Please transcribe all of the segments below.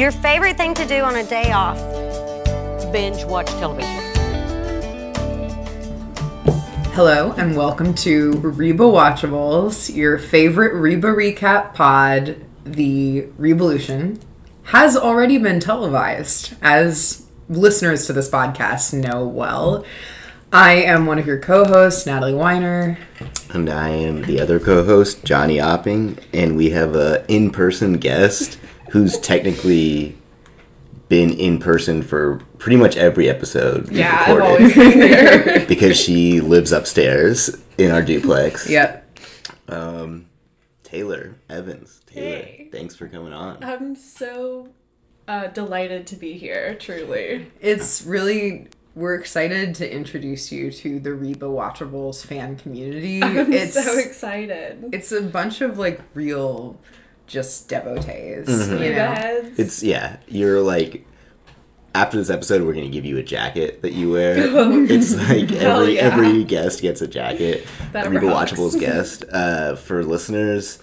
Your favorite thing to do on a day off. binge watch television. Hello and welcome to Reba Watchables, your favorite Reba recap pod. The Revolution has already been televised, as listeners to this podcast know well. I am one of your co-hosts, Natalie Weiner. And I am the other co-host, Johnny Opping, and we have a in-person guest who's technically been in person for pretty much every episode we've Yeah, I've always been there. because she lives upstairs in our duplex. Yep. Um, Taylor Evans. Taylor, Hey. thanks for coming on. I'm so uh, delighted to be here, truly. It's really we're excited to introduce you to the Reba Watchables fan community. I'm it's so excited. it's a bunch of like real just devotees, Mm-hmm. you know. It's yeah, you're like after this episode we're gonna give you a jacket that you wear. it's like every yeah. every guest gets a jacket. That Reba rocks. Watchables guest. Uh, for listeners,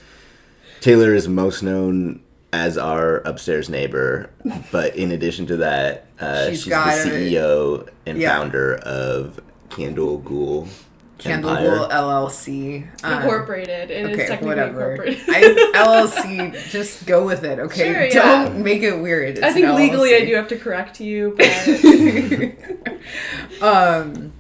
Taylor is most known as our upstairs neighbor, but in addition to that, uh, She's she's, got the a- CEO and Yeah. founder of Candle Ghoul Candle Empire. Ghoul LLC. um, incorporated. It is Okay, technically whatever. incorporated. I, LLC, just go with it, okay? Sure, yeah. Don't make it weird. It's I think legally I do have to correct you, but um,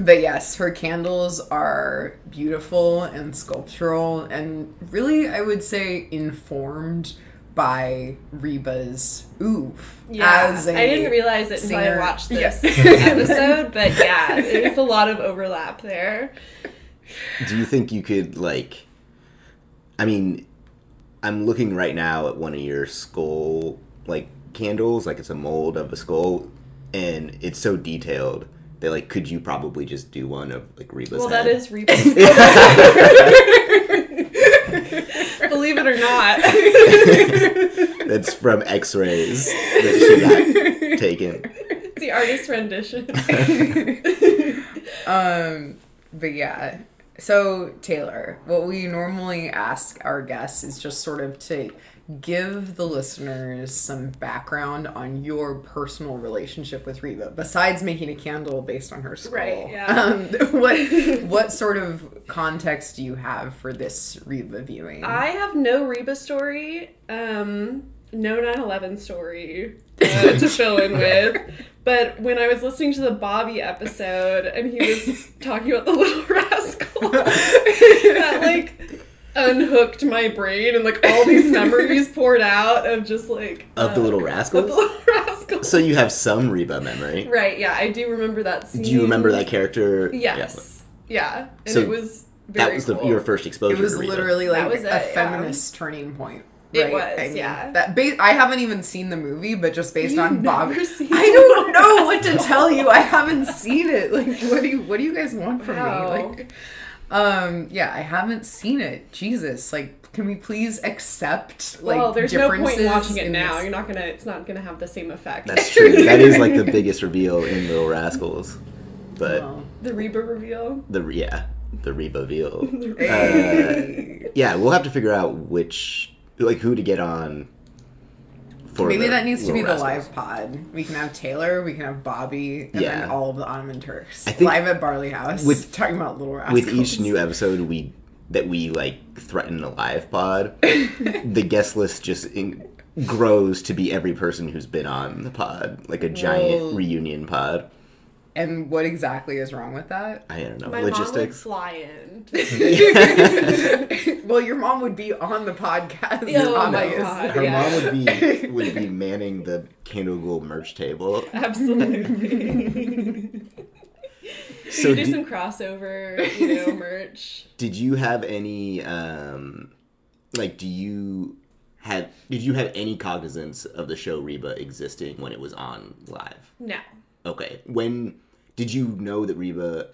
but yes, her candles are beautiful and sculptural, and really, I would say, informed by Reba's oof. yeah, as a I didn't realize it until I watched Yeah. this episode. But yeah, there's a lot of overlap there. Do you think you could like? I mean, I'm looking right now at one of your skull like candles, like it's a mold of a skull, and it's so detailed that like, could you probably just do one of like Reba's Well, head? that is Reba's. Believe it or not. That's from X-rays that she got taken. It's the artist rendition. Um, but yeah. So Taylor, what we normally ask our guests is just sort of to give the listeners some background on your personal relationship with Reba, besides making a candle based on her skull. Right, yeah. Um, what what sort of context do you have for this Reba viewing? I have no Reba story, um, no 9/11 story uh, to fill in with. But when I was listening to the Bobby episode and he was talking about the little rascal, that like unhooked my brain and like all these memories poured out of just like Of the uh, Little Rascals? the little rascal. So you have some Reba memory. right, yeah, I do remember that scene. Do you remember that character? Yes, yeah, and So it was very That was the, cool. your first exposure. it was to Reba. literally like That was a it, yeah. feminist turning point. It right? was, I mean, yeah. That ba- I haven't even seen the movie, but just based on Bob, never I don't know what to tell you. I haven't seen it. Like, what do you what do you guys want from Wow. me? Like, um, yeah, I haven't seen it. Jesus, like, can we please accept like well, there's no point in watching it in now. this- You're not gonna. It's not gonna have the same effect. That's true. that is like the biggest reveal in Little Rascals. But Oh. the Reba reveal. the yeah, the Reba reveal. Hey. Yeah, we'll have to figure out which like who to get on. Maybe the that needs to be the live pod. We can have Taylor, we can have Bobby, and Yeah. then all of the Ottoman Turks live at Barley House with- talking about Little Rascals. With each new episode, we that we like threaten a live pod. the guest list just in, grows to be every person who's been on the pod, like a giant Well- reunion pod. And what exactly is wrong with that? I don't know My mom would logistics. fly in. well, your mom would be on the podcast. Oh my obviously. God. Her Yeah. mom would be would be manning the Candle Ghoul merch table. Absolutely. So you do di- some crossover, you know, merch. did you have any um like do you have did you have any cognizance of the show Reba existing when it was on live? No. Okay. When did you know that Reba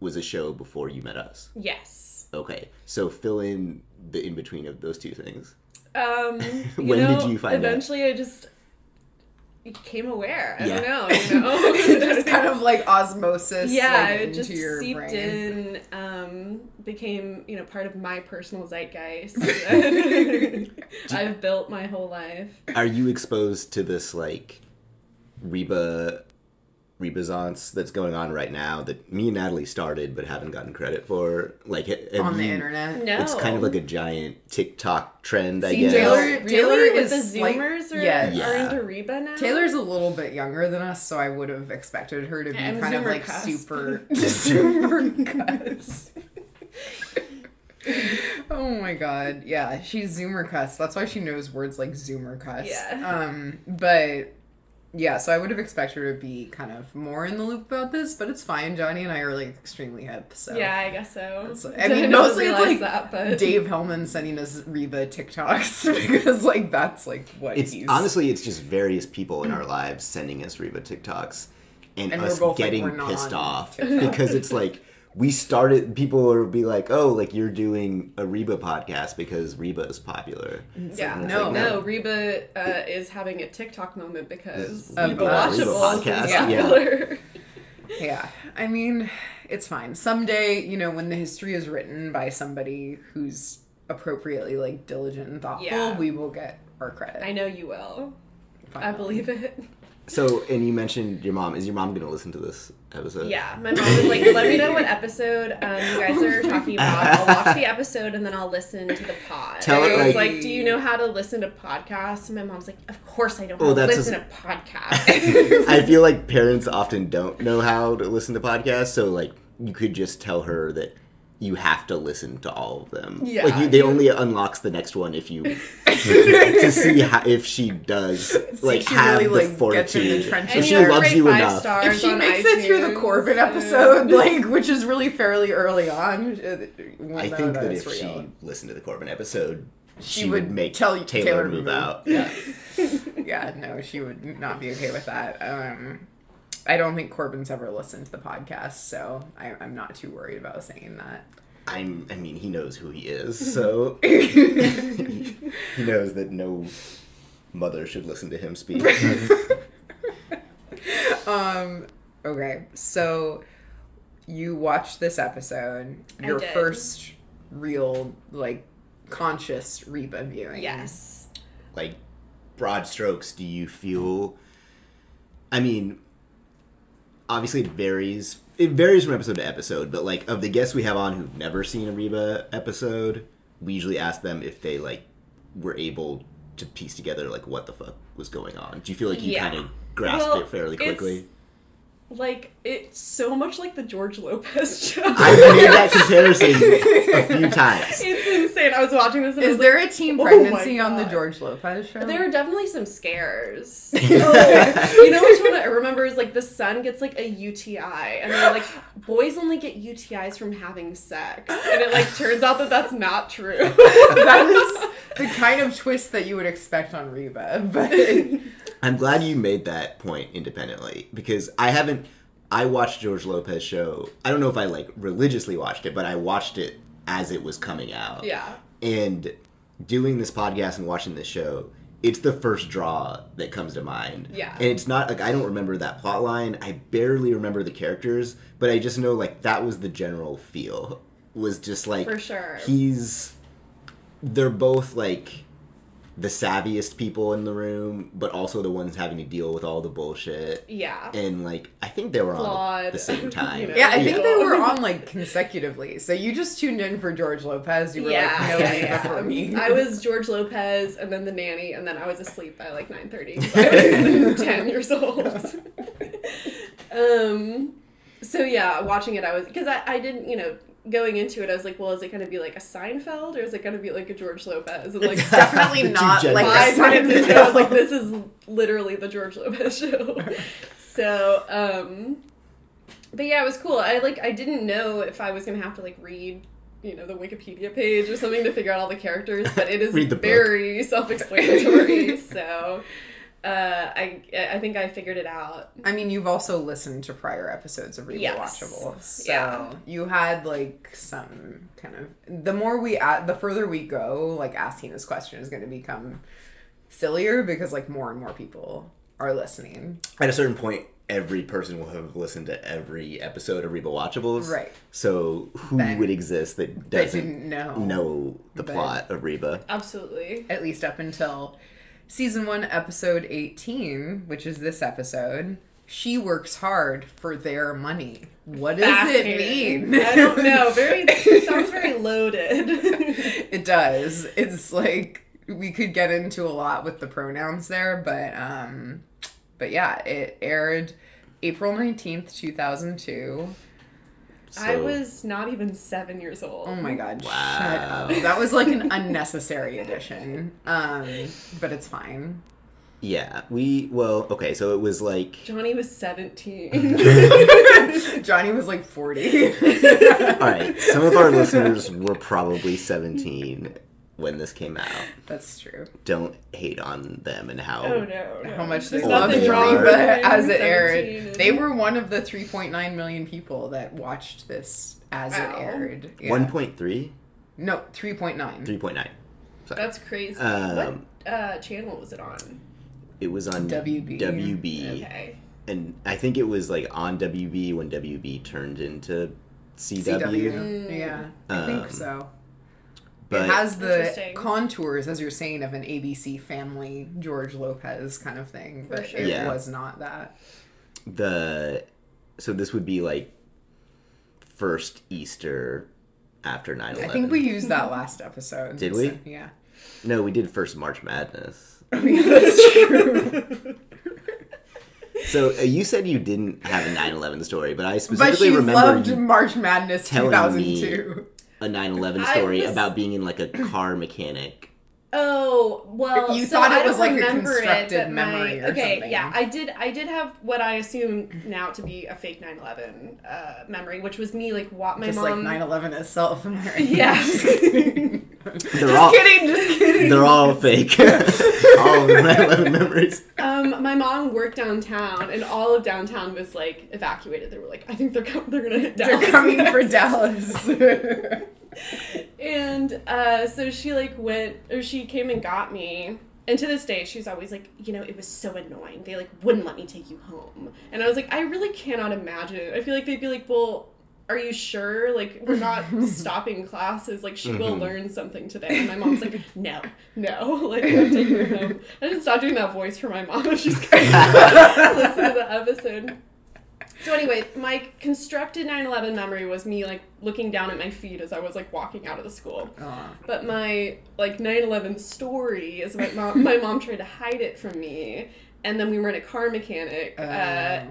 was a show before you met us? Yes. Okay. So fill in the in between of those two things. Um, you When know, did you find out? Eventually, I just became aware. I Yeah. don't know. You know, Just kind of like osmosis. yeah, like, it into just your seeped brain. in. Um, became you know part of my personal zeitgeist. I've built my whole life. Are you exposed to this like Reba Rebaissance that's going on right now that me and Natalie started but haven't gotten credit for? Like on the you- internet. No, It's kind of like a giant TikTok trend, I See, guess. Taylor- really Taylor with is the like- Zoomers are, yeah. are into Reba now. Taylor's a little bit younger than us, so I would have expected her to be I'm kind of like cusp. super Zoomer cusp. oh my god, yeah, she's Zoomer cuss. That's why she knows words like Zoomer cuss. Yeah. Um, but yeah, so I would have expected her to be kind of more in the loop about this, but it's fine. Johnny and I are like extremely hip, so yeah, I guess so. It's- I Didn't mean, mostly it's like that, but Dave Hellman sending us Reba TikToks because like that's like what It's he's honestly, it's just various people in our lives sending us Reba TikToks and, And we're us both like, getting we're pissed off TikTok. because it's like we started. People will be like, "Oh, like you're doing a Reba podcast because Reba is popular." yeah, like, no, no. no, Reba uh, is having a TikTok moment because Of Reba the Watchables podcast, is yeah. Yeah, I mean, it's fine. Someday, you know, when the history is written by somebody who's appropriately like diligent and thoughtful, Yeah. we will get our credit. I know you will. I believe it. So, and you mentioned your mom. Is your mom going to listen to this episode? Yeah, my mom was like, "Let me know what episode um, you guys are talking about. I'll watch the episode and then I'll listen to the pod." Tell I was like- like, "Do you know how to listen to podcasts?" And my mom's like, "Of course I don't Oh, to that's listen a- to podcasts." I feel like parents often don't know how to listen to podcasts, so like you could just tell her that you have to listen to all of them. Yeah. like you, they only unlocks the next one if you to see how, if she does like she have really, the like, fortitude. gets in the. If she you have to loves you enough, if she on makes it through the Corbin so- episode, like which is really fairly early on, uh, I think that it's if real. she listened to the Corbin episode, she, She would, would make tell Taylor, Taylor to move move. out. Yeah. yeah, no, she would not be okay with that. Um, I don't think Corbin's ever listened to the podcast, so I, I'm not too worried about saying that. I'm. I mean, he knows who he is, so he knows that no mother should listen to him speak. um, okay, so you watched this episode, I your did. first real, like, conscious Reba viewing. yes. like broad strokes do you feel i mean obviously it varies. It varies from episode to episode but like of the guests we have on who've never seen a reba episode we usually ask them if they like were able to piece together like what the fuck was going on. Do you feel like you Yeah. kind of grasped Well, it fairly quickly Like it's so much like the George Lopez show. i've made that comparison a few times it's insane. I was watching this. And I Is was there like, a teen "Oh pregnancy on the George Lopez show? There are definitely some scares. oh, you know which one I remember is like the son gets like a UTI, and they're like, boys only get UTIs from having sex, and it like turns out that that's not true. that is the kind of twist that you would expect on Reba, but I'm glad you made that point independently because I haven't. I watched George Lopez show. I don't know if I like religiously watched it, but I watched it as it was coming out. yeah. And doing this podcast and watching this show, it's the first draw that comes to mind. Yeah. And it's not like I don't remember that plot line. I barely remember the characters, but I just know like that was the general feel. Was just like For sure. He's they're both like the savviest people in the room, but also the ones having to deal with all the bullshit. Yeah. And like I think they were on Flawed. at the same time. You know? yeah, I think Yeah. they were on like consecutively. So you just tuned in for George Lopez. You were yeah, like, no yeah, yeah. for me. I was George Lopez, and then the nanny, and then I was asleep by like nine thirty. So I was ten years old. um, so yeah, watching it, I was because I, I didn't, you know, going into it, I was like, well, is it going to be like a Seinfeld or is it going to be like a George Lopez? And like definitely not like five minutes it, I was like, this is literally the George Lopez show. so, um, but yeah, it was cool. I like, I didn't know if I was gonna have to like read, you know, the Wikipedia page or something to figure out all the characters, but it is the book. very self-explanatory. so, uh, I I think I figured it out. I mean, you've also listened to prior episodes of Reba Yes. Watchable, so Yeah. you had like some kind of. The more we add, the further we go, like asking this question is going to become sillier because like more and more people are listening. At a certain point, every person will have listened to every episode of Reba Watchables. Right. So who Then- would exist that That doesn't know. know the plot of Reba? Absolutely. At least up until season one, episode 18, which is this episode. She works hard for their money. What does it mean? I don't know. Very it sounds very loaded. it does. It's like we could get into a lot with the pronouns there, but um but yeah, it aired April 19th, 2002. I was not even seven years old. Oh my god, Wow. shut up. That was like an unnecessary addition. Um but it's fine. Yeah, we well, okay, so it was like Johnny was 17. Johnny was like 40. all right, some of our listeners were probably 17 when this came out. That's true. Don't hate on them and how oh no, no. How much they There's loved nothing Reba wrong with as it aired. They were one of the 3.9 million people that watched this as Wow. it aired. Yeah. 1.3, No, 3.9. 3.9. Sorry. That's crazy. Um, what uh, channel was it on? It was on WB. WB. Okay. And I think it was like on WB when WB turned into CW. CW. Yeah, I think Um, so. But it has the contours, as you're saying, of an ABC family George Lopez kind of thing, For but sure. it Yeah. was not that. the so this would be like first Easter after 9/11. I think we used that last episode. Did we? Yeah. No, we did first March Madness. That's true. So uh, you said you didn't have a 9/11 story, but I but specifically she remember loved March Madness telling 2002. A 9/11 story was- about being in like a car mechanic. Oh well, You so thought it I was like a remember it, constructed but my- memory or okay, something. yeah, I did. I did have what I assume now to be a fake 9/11 uh, memory, which was me like what my Just mom. like 9/11 itself. Yeah. just kidding. They're just all kidding. Just kidding. they're all fake. all of the 9/11 memories. Um, my mom worked downtown, and all of downtown was like evacuated. They were like, I think they're com- they're gonna hit Dallas. They're coming for. Dallas. And uh, so she like went, or she came and got me. And to this day, she's always like, you know, it was so annoying. They like wouldn't let me take you home. And I was like, I really cannot imagine. I feel like they'd be like, well, are you sure? Like, we're not stopping classes. Like, she will Mhm. learn something today. And my mom's like, no, no. Like, I'm taking her home. I just stop doing that voice for my mom if she's going to listen to the episode. So anyway, my constructed 9/11 memory was me like looking down at my feet as I was like walking out of the school. Aw. But my like 9/11 story is my mom. my mom tried to hide it from me, and then we were in a car mechanic, uh, Oh.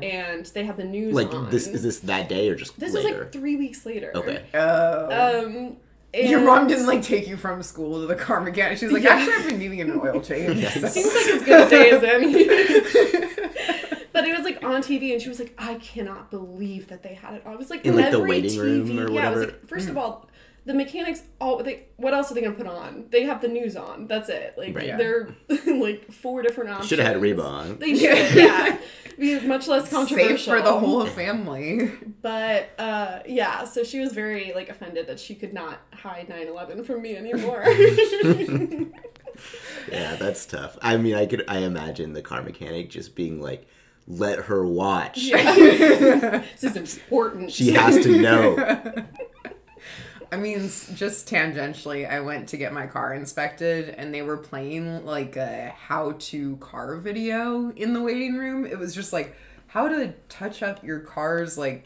and they had the news Like on. this is this that day or just This was like three weeks later. okay. Oh. Um. Your mom didn't like take you from school to the car mechanic. She's like, Yeah. actually, I've been needing an oil change. Yes. Seems like as good a day as any. But it was like on TV, and she was like, "I cannot believe that they had it I was like In, like, the waiting TV. room or Yeah, it was whatever? like first of all, the mechanics. All they. What else are they gonna put on? They have the news on. That's it. Like Right. Yeah. they're like four different options. Should have had Reba on. They should. Yeah. Be much less controversial Safe controversial for the whole family. But uh, yeah, so she was very like offended that she could not hide 9/11 from me anymore. Yeah, that's tough. I mean, I could I imagine the car mechanic just being like, "Let her watch. this is important. She has to know." I mean, just tangentially, I went to get my car inspected and they were playing like a how to car video in the waiting room. It was just like how to touch up your car's like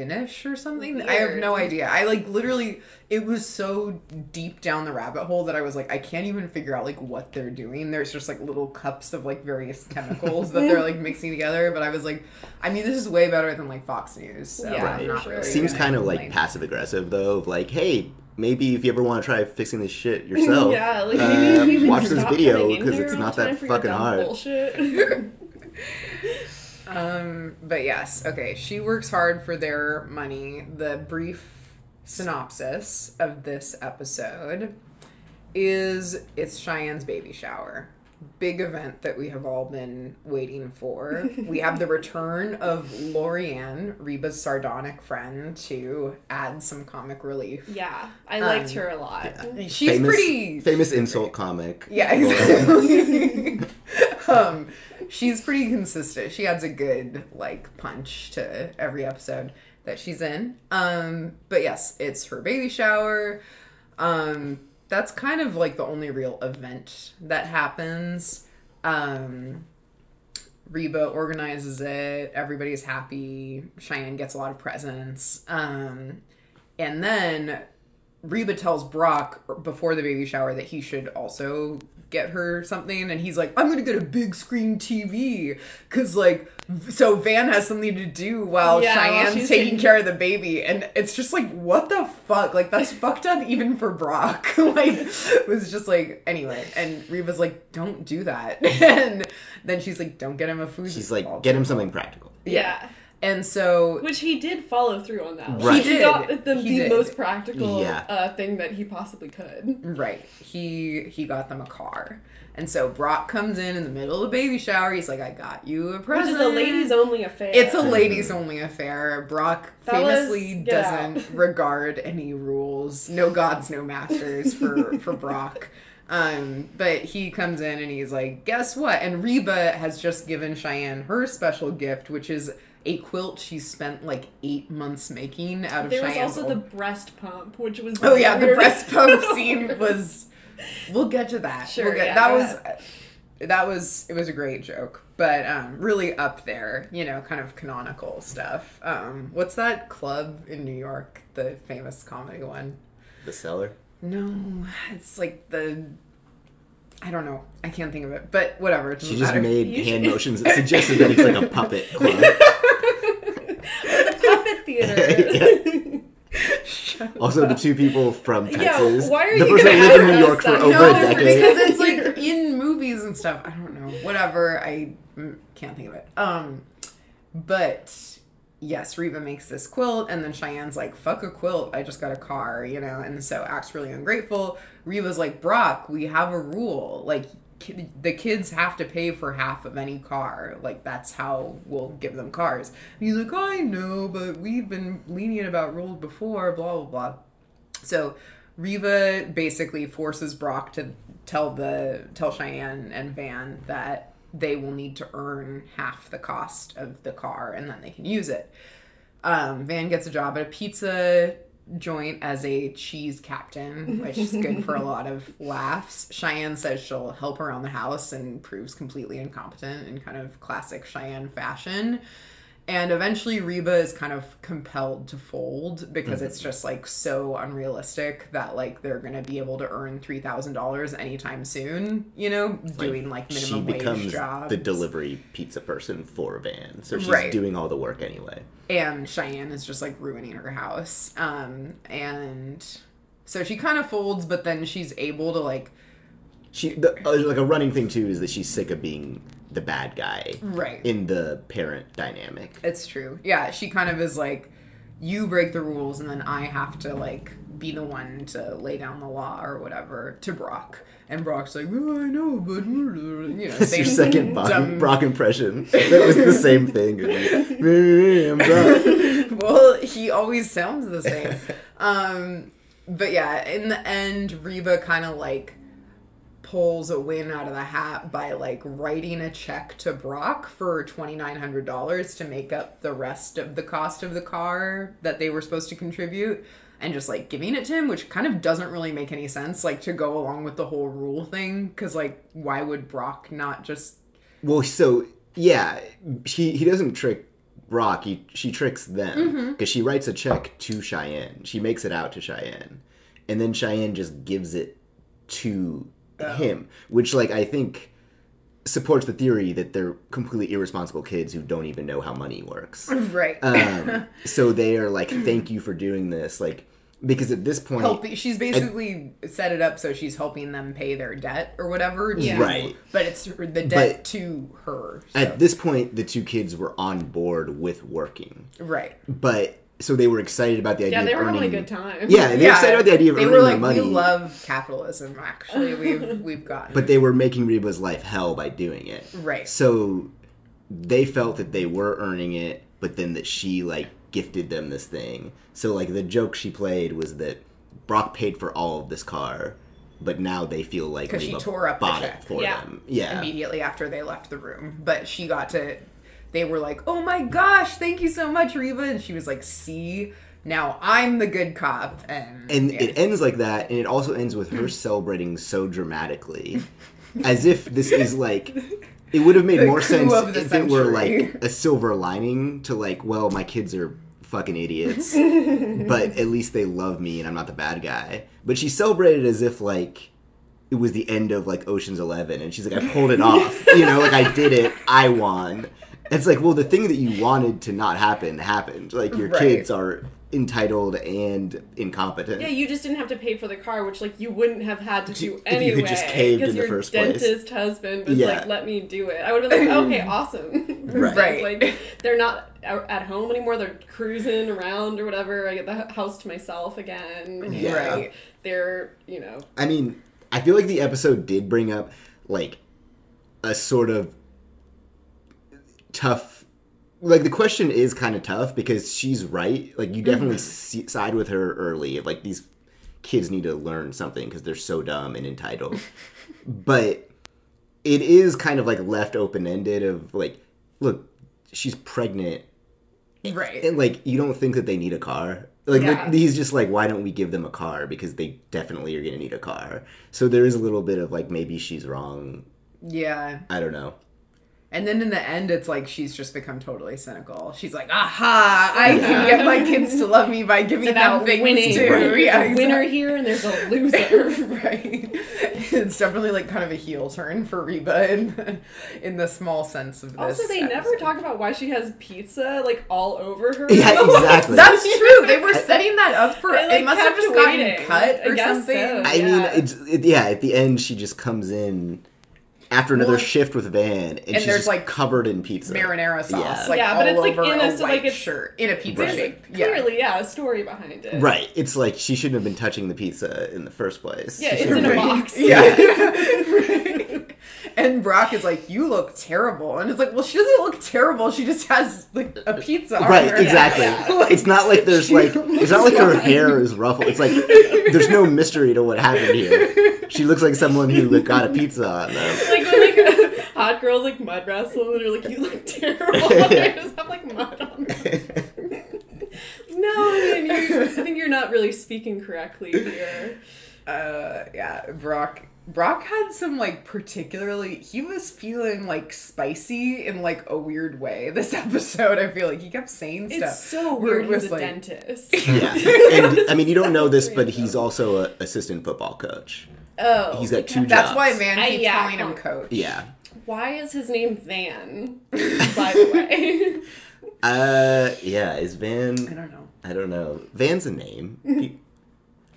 finish or something. I have no idea. I like literally, it was so deep down the rabbit hole that I was like, I can't even figure out like what they're doing. There's just like little cups of like various chemicals that they're like mixing together. But I was like, I mean, this is way better than like Fox News. So Yeah, I'm Right. not really Seems kind of like passive aggressive though, of like, "Hey, maybe if you ever want to try fixing this shit yourself, yeah, like uh, maybe you can watch this video because it's not that fucking hard." Bullshit. Um, but yes, okay. She works hard for their money. The brief synopsis of this episode is it's Cheyenne's baby shower. Big event that we have all been waiting for. we have the return of Lorianne, Reba's sardonic friend, to add some comic relief. yeah, I liked Um, her a lot. She's famous, pretty famous insult comic. Yeah, exactly. um, she's pretty consistent. She adds a good like punch to every episode that she's in. Um, but yes, it's her baby shower. Um, that's kind of like the only real event that happens. Um, Reba organizes it. Everybody's happy. Cheyenne gets a lot of presents. Um, and then Reba tells Brock before the baby shower that he should also get her something. And he's like, I'm going to get a big screen TV. Because, like, so Van has something to do while Yeah, Cheyenne's she's taking taking- care of the baby. And it's just like, what the fuck? Like, that's fucked up even for Brock. like, it was just like, anyway. And Reba's like, don't do that. and then she's like, don't get him a food. She's like, ball. get him something practical. Yeah. And so Which he did follow through on that. Right. He, He did. got the, He the did. most practical Yeah. uh, thing that he possibly could. Right. He he got them a car. And so Brock comes in in the middle of the baby shower. He's like, I got you a Which present. is a ladies only affair. It's a ladies only affair. Brock Fellas, famously doesn't out. regard any rules. No gods, no masters for for Brock. Um, but he comes in and he's like, guess what? And Reba has just given Cheyenne her special gift, which is a quilt she spent like eight months making out of There was Cheyenne's also the breast pump, which was Oh yeah, the breast pump scene was. We'll get to that. Sure, we'll get, yeah, that go was that was it was a great joke, but um, really up there. You know, kind of canonical stuff. Um, what's that club in New York? The famous comedy one. The Cellar. No, it's like the. I don't know. I can't think of it, but whatever. It She just matter. made You hand should- motions that suggested that it's like a puppet club. theater. Also, the two people from Yeah, Texas. why are the you person lived in New York for over no, a decade. because it's like in movies and stuff. I don't know. Whatever. I can't think of it. Um, but yes, Reba makes this quilt, and then Cheyenne's like, "Fuck a quilt! I just got a car," you know, and so acts really ungrateful. Reba's like, "Brock, we have a rule. Like, the kids have to pay for half of any car. Like, that's how we'll give them cars." And he's like, "I know, but we've been lenient about rules before." Blah blah blah. So Reba basically forces Brock to tell the tell Cheyenne and Van that they will need to earn half the cost of the car and then they can use it. Um, Van gets a job at a pizza joint as a cheese captain, which is good for a lot of laughs. Cheyenne says she'll help around the house and proves completely incompetent in kind of classic Cheyenne fashion. And eventually Reba is kind of compelled to fold because it's just like so unrealistic that like they're gonna be able to earn three thousand dollars anytime soon, you know, doing like she minimum wage becomes jobs. the delivery pizza person for Van, so she's Right. doing all the work anyway. and Cheyenne is just like ruining her house. Um, and so she kind of folds, but then she's able to like She the, uh, like a running thing too is that she's sick of being the bad guy right. in the parent dynamic. It's true. Yeah, she kind of is like, you break the rules, and then I have to like be the one to lay down the law or whatever to Brock. And Brock's like, oh, I know, but you know, That's your second Brock, dumb- Brock impression. That was the same thing. I'm Brock. well, he always sounds the same. um, but yeah, in the end, Reba kind of like pulls a win out of the hat by like writing a check to Brock for $2,900 to make up the rest of the cost of the car that they were supposed to contribute and just like giving it to him, which kind of doesn't really make any sense, like to go along with the whole rule thing. Cause like, why would Brock not just. Well, so yeah, he he doesn't trick Brock. He she tricks them mm-hmm. because she writes a check to Cheyenne. She makes it out to Cheyenne, and then Cheyenne just gives it to him, which like I think supports the theory that they're completely irresponsible kids who don't even know how money works. Right. Um, so they are like, "Thank you for doing this," like because at this point, helping she's basically set it up so she's helping them pay their debt or whatever Yeah. Right. but it's the debt But- to her so- at this point, the two kids were on board with working. right but so they were excited about the idea yeah, they of were earning. having a good time. Yeah, they were excited about the idea of they earning were like money, we love capitalism actually we've we've gotten but they were making Reba's life hell by doing it. Right. So they felt that they were earning it, but then that she like gifted them this thing. So like the joke she played was that Brock paid for all of this car, but now they feel like 'Cause she Reba tore up the bought check. it for Yeah. them. Yeah, immediately after they left the room. But she got to, they were like, oh my gosh, thank you so much, Reba. And she was like, see, now I'm the good cop. And, and yeah. it ends like that, and it also ends with her celebrating so dramatically, as if this is like. It would have made The more sense if it were like a silver lining to like, well, my kids are fucking idiots, but at least they love me and I'm not the bad guy. But she celebrated as if like it was the end of like Ocean's Eleven, and she's like, I pulled it off, you know, like I did it, I won. It's like, well, the thing that you wanted to not happen happened. Like your Right. kids are entitled and incompetent. Yeah, you just didn't have to pay for the car, which like you wouldn't have had to If you do had anyway. just caved in the your first place. dentist husband was Yeah. like, "Let me do it." I would have been like, "Okay, mm. awesome." Right. Right. like they're not at home anymore. They're cruising around or whatever. I get the house to myself again. Yeah. Right. They're you know I mean, I feel like the episode did bring up like a sort of tough. Like the question is kind of tough because she's right. Like you definitely mm-hmm. see, side with her early. Like these kids need to learn something because they're so dumb and entitled. but it is kind of like left open ended. Of like, look, she's pregnant right. and like you don't think that they need a car like, Yeah. like, he's just like why don't we give them a car because they definitely are gonna need a car so there is a little bit of like maybe she's wrong yeah. i don't know And then in the end, it's like she's just become totally cynical. She's like, aha, I can get my kids to love me by giving it's them about things winning. too. There's Yeah, a winner here and there's a loser. right. It's definitely like kind of a heel turn for Reba in, in the small sense of this. also, they never talk about why she has pizza like all over her. yeah mouth. exactly That's true. They were setting that up for. They, like, it must have kept just gotten waiting. cut I or guess something. so. i mean it's it, yeah at the end she just comes in after another Well, shift with van and, she's there's, just like, covered in pizza Marinara sauce, Yeah. like Yeah, all but it's, like, in a- a so, like, white it's- shirt in a pizza Right. shape. Yeah. Clearly, yeah, a story behind it. right it's like she shouldn't have been touching the pizza in the first place Yeah, She it's should in a box. Yeah. and Brock is like, "You look terrible," and it's like, "Well, she doesn't look terrible. She just has like a pizza." on Right, her." exactly. Yeah. It's not like there's like it's not like her hair is ruffled. It's like there's no mystery to what happened here. She looks like someone who got a pizza on them. like when like hot girls like mud wrestle and they're like, "You look terrible." they just have like mud on them. No, I mean, you, I think you're not really speaking correctly here. Uh, yeah, Brock. Brock had some like particularly. He was feeling like spicy in like a weird way. This episode, I feel like he kept saying stuff. It's so weird. it was He's a like- dentist. Yeah, and I mean you don't know this, but he's also a assistant football coach. Oh, He's got two jobs. That's why Van I- yeah, calling him coach. Yeah. Why is his name Van? By the way, Uh, yeah. Is Van? I don't know. I don't know. Van's a name.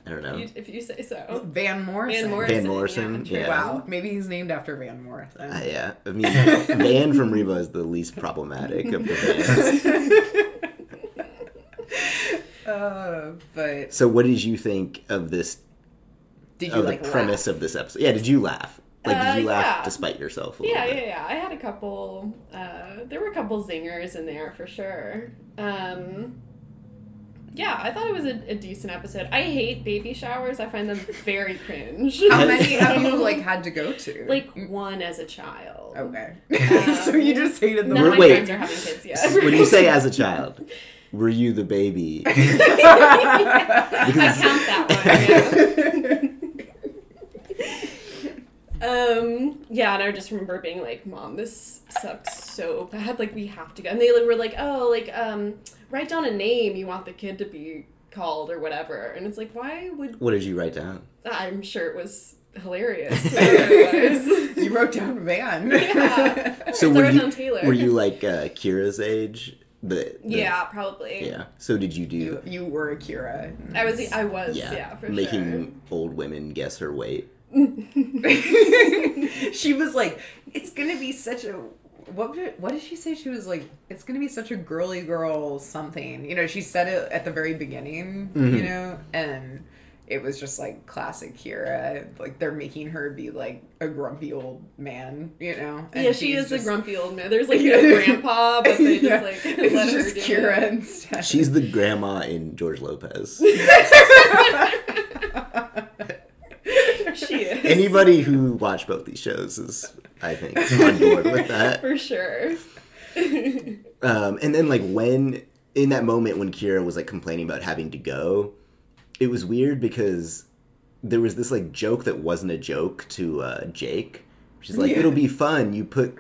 Pe- I don't know. You- if you say so. Van Morrison. Van Morrison. Van Morrison. yeah, Yeah. Wow, maybe he's named after Van Morrison. Uh, yeah. I mean, Van from Reba is the least problematic of the Vans. Uh, but So, what did you think of this did you of like the premise laugh? of this episode. Yeah, did you laugh? Like, Uh, did you laugh yeah. despite yourself? A Yeah, bit? yeah, yeah. I had a couple. Uh, there were a couple zingers in there for sure. Um, yeah, I thought it was a, a decent episode. I hate baby showers. I find them very cringe. How many have you like had to go to? Like one as a child. okay, Um, so you just hated the None We're- of my wait. friends are having kids yet. when you say as a child, were you the baby? I Because- count that one. Yeah. Um, yeah, and I just remember being like, "Mom, this sucks so bad. Like, we have to go." And they were like, "Oh, like, um, write down a name you want the kid to be called or whatever." And it's like, why would What did you write down? I'm sure it was hilarious. it was. you wrote down Van. Yeah. So I were wrote you down Taylor. were you like uh, Kira's age? The, the- Yeah, probably. yeah. So did you do? you, you were Akira. I was. I was. yeah, Yeah, for making old women guess her weight. she was like, "It's gonna be such a." What did, what did she say? She was like, "It's gonna be such a girly girl something." You know, she said it at the very beginning. Mm-hmm. You know, and it was just like classic Kira. Like they're making her be like a grumpy old man. You know. And Yeah, she she's is a grumpy old man. There's like a grandpa, but they just Yeah. like it's let just her do Kira it. instead. She's the grandma in George Lopez. Anybody who watched both these shows is, I think, on board with that. For sure. Um, and then like when in that moment when Kira was like complaining about having to go, it was weird because there was this like joke that wasn't a joke to uh, Jake. She's like, Yeah. "It'll be fun. You put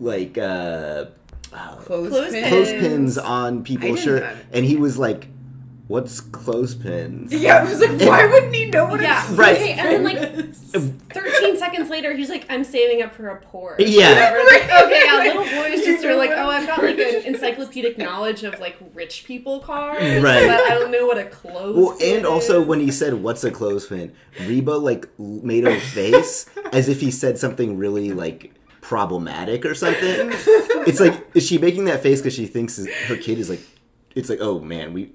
like uh, Clothespins. Clothespins. clothespins on people's shirt," and he was like, "What's clothespins?" Yeah, I was like, why wouldn't he know what Yeah, a Right. Okay, and then like 13 seconds later, he's like, I'm saving up for a Porsche. Yeah. Like, okay, yeah, little boys just are like, oh, I've got like an encyclopedic knowledge of like rich people cars. Right. But I don't know what a clothes Well, and also when he said, "What's a clothespin?" Reba like made a face as if he said something really like problematic or something. It's like is she making that face because she thinks her kid is like? It's like, oh man, we.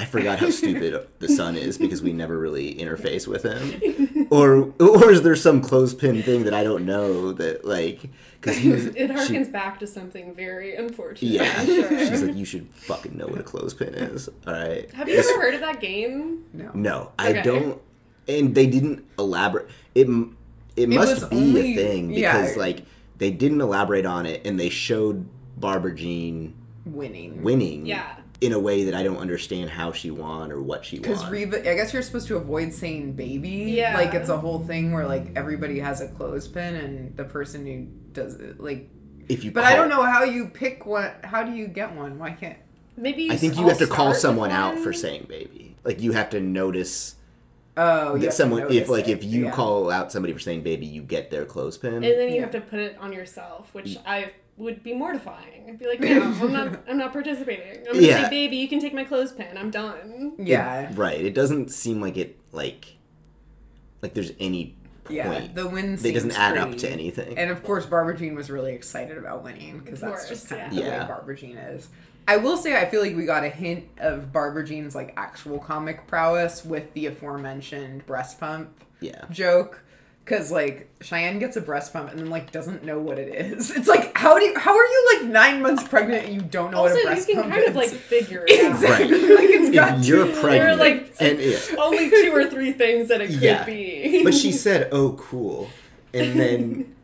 I forgot how stupid the son is because we never really interface with him, or or is there some clothespin thing that I don't know that like because he was It she- harkens back to something very unfortunate. yeah sure. she's like you should fucking know what a clothespin is all right Have you This- ever heard of that game? No. no, I Okay. don't. And they didn't elaborate. It m- it, was must be only- a thing yeah. because like they didn't elaborate on it, and they showed Barbara Jean Winning. winning Yeah. In a way that I don't understand how she won or what she Because won. Reba, I guess you're supposed to avoid saying baby. Yeah. Like it's a whole thing where like everybody has a clothespin and the person who does it, like. if you, But call, I don't know how you pick one. How do you get one? Why can't? Maybe I think you have to call start with someone out for saying baby. Like you have to notice Oh, you that someone. If notice like it. if you Yeah. call out somebody for saying baby, you get their clothespin. And then you Yeah. have to put it on yourself, which mm. I would be mortifying. I'd be like, no, I'm not. I'm not participating. I'm gonna Yeah. say, baby, you can take my clothespin. I'm done. Yeah. right. It doesn't seem like it like like there's any Point. Yeah. point. The win. It doesn't seems add up to anything. And of course, Barbara Jean was really excited about winning because Of that's just course, kind of the Yeah. way Barbara Jean is. I will say, I feel like we got a hint of Barbara Jean's like actual comic prowess with the aforementioned breast pump yeah. joke. Because like Cheyenne gets a breast pump and then like doesn't know what it is. It's like how do you, how are you like nine months pregnant and you don't know Also, what a breast pump is? you breast can kind is? of like figure it out. exactly Right. like it's got If you're two- pregnant, like- and yeah. Only two or three things that it could Yeah. be. but she said, "Oh, cool," and then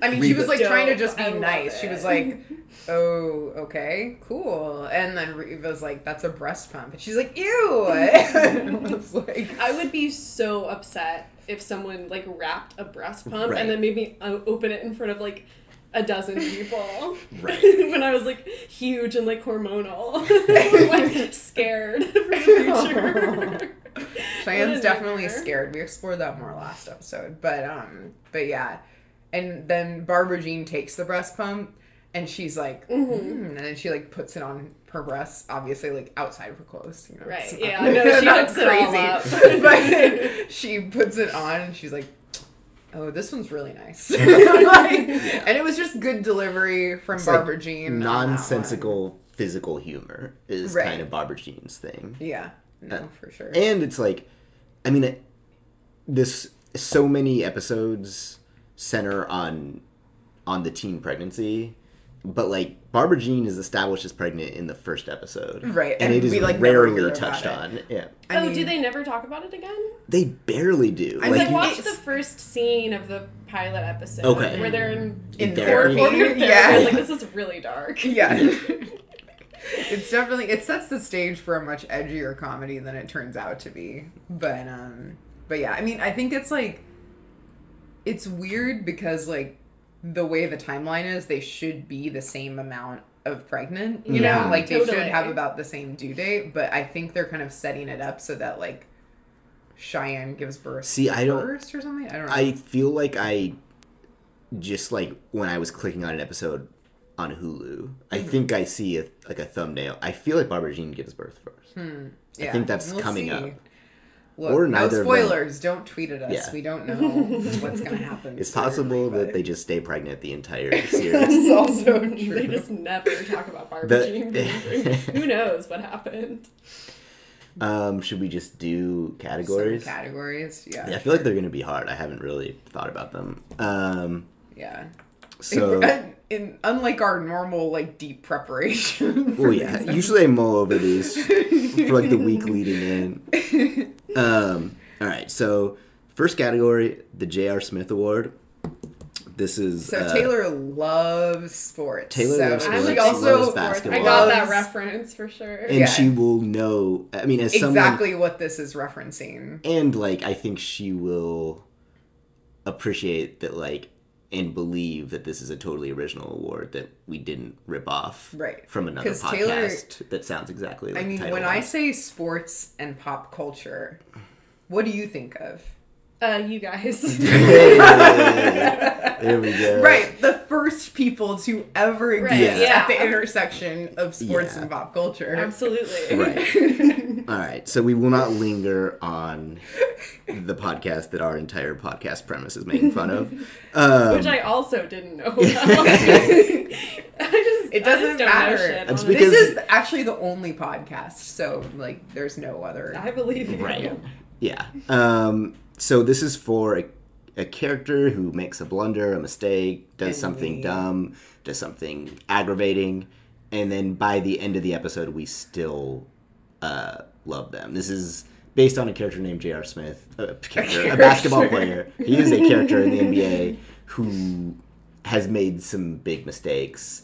I mean, she was Reba- like trying to just be I love nice. She was like, "Oh, okay, cool," and then Reba's like, "That's a breast pump," and she's like, "Ew!" and I was like, I would be so upset if someone like wrapped a breast pump Right. and then made me uh, open it in front of like a dozen people. Right. when I was like huge and like hormonal, like scared for the future. Cheyenne's definitely nightmare. scared. We explored that more last episode, but um, but yeah, and then Barbara Jean takes the breast pump. And she's like, Mm-hmm. mm, and then she like puts it on her breasts, obviously like outside of her clothes. You know, Right, it's yeah, not- no, she not hooks it all up. but she puts it on, and she's like, "Oh, this one's really nice." Like, and it was just good delivery from it's like Barbara Jean. on nonsensical physical humor is Right. kind of Barbara Jean's thing, Yeah, no, Uh, for sure. and it's like, I mean, it, this so many episodes center on on the teen pregnancy. But like Barbara Jean is established as pregnant in the first episode, Right, And, and it is we, like, never rarely hear touched on. Yeah, I oh, mean, do they never talk about it again? they barely do. I Like, Like, I watched it's- the first scene of the pilot episode Okay. where they're in, in therapy? therapy? therapy. Yeah, I was like, this is really dark. yeah. it's definitely it sets the stage for a much edgier comedy than it turns out to be. But um but yeah, I mean I think it's like it's weird because like the way the timeline is, they should be the same amount of pregnant. You Yeah, know, like they should have about the same due date, but I think they're kind of setting it up so that like Cheyenne gives birth See, I don't- first or something. I don't know. I feel like I just like when I was clicking on an episode on Hulu, I Mm-hmm. think I see a, like a thumbnail. I feel like Barbara Jean gives birth first. Hmm. I think that's coming up. Look, Or no neither of spoilers. Don't tweet at us. Yeah. We don't know what's going to happen. It's soon, possible but- that they just stay pregnant the entire That's series. also They just never talk about Barbara The- Jean. being pregnant. Who knows what happened? um, should we just do Some categories? categories. Yeah. Yeah, I feel like they're gonna be hard. I haven't really thought about them. Um, Yeah. so, in, in unlike our normal like deep preparation. for oh yeah, usually I mull over these for like the week leading in. Um, all right, so first category, the J.R. Smith Award. This is So uh, Taylor loves sports. Taylor so loves sports, she also loves basketball. I got that reference for sure. and Yeah. she will know. I mean, as someone exactly what this is referencing. and like I think she will appreciate that like and believe that this is a totally original award that we didn't rip off Right. from another podcast Taylor- that sounds exactly like I mean, when of I say sports and pop culture, what do you think of? Uh, you guys. there we go Right, the first people to ever exist Right, yeah. at the intersection of sports Yeah. and pop culture. Absolutely. right all right so we will not linger on the podcast that our entire podcast premise is making fun of um, Which I also didn't know about. I just, It doesn't just don't matter. shit, It's honestly. because- this is actually the only podcast, so like, there's no other. I believe you. Right. Yeah. Um, so this is for a, a character who makes a blunder, a mistake, does something dumb, does something aggravating, and then by the end of the episode, we still uh, love them. This is based on a character named J.R. Smith, a, character, a basketball player. He is a character in the NBA who has made some big mistakes.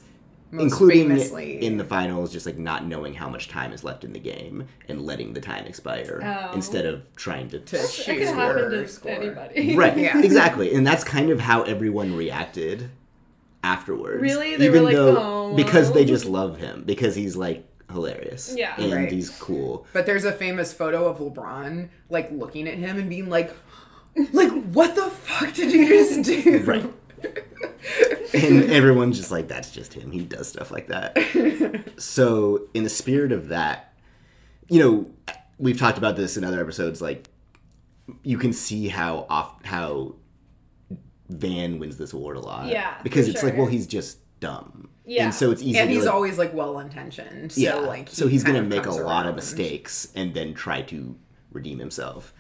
Most including famously- in the finals, just like not knowing how much time is left in the game and letting the time expire Oh. instead of trying to. To That shoot could happen to score. anybody. right, Yeah. exactly, and that's kind of how everyone reacted afterwards. Really? They were like, "Oh, because they just love him because he's like hilarious, Yeah. and Right. he's cool. But there's a famous photo of LeBron like looking at him and being like, like what the fuck did you just do? Right. And everyone's just like, that's just him. He does stuff like that. so, in the spirit of that, you know, we've talked about this in other episodes. Like, you can see how off how Van wins this award a lot. Yeah, because it's like, well, he's just dumb. Yeah. and so it's easy. And he's like, always like well intentioned. So yeah. like so he's gonna make a comes lot of mistakes and then try to redeem himself.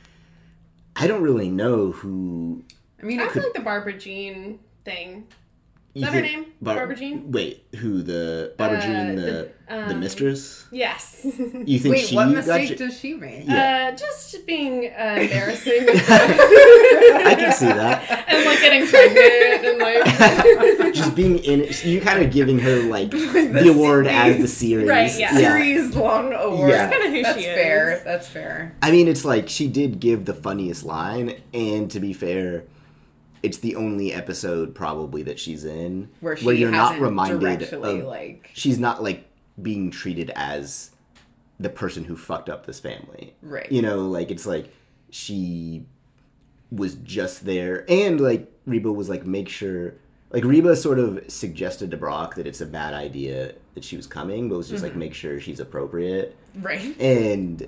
I don't really know who I mean, I feel could, like the Barbara Jean thing. You that her think name? Barbara Jean? Wait, who the Barbara Uh, Jean the the, the um, Yes. Yes. You think wait, she what mistake you- does she make? Yeah. Uh, just being uh, embarrassing I can see that. and like getting pregnant and like Just being in it, you kind of giving her like the, award as the series. Right, yeah. Series long award. Yeah. That's kinda who That's she is. fair. That's fair. I mean, it's like she did give the funniest line, and to be fair, it's the only episode probably that she's in Where she you're not reminded of like- she's not like being treated as the person who fucked up this family. Right. You know, like it's like she was just there, and like Reba was like, make sure. Like Reba sort of suggested to Brock that it's a bad idea that she was coming, but was just like Mm-hmm. make sure she's appropriate, Right. and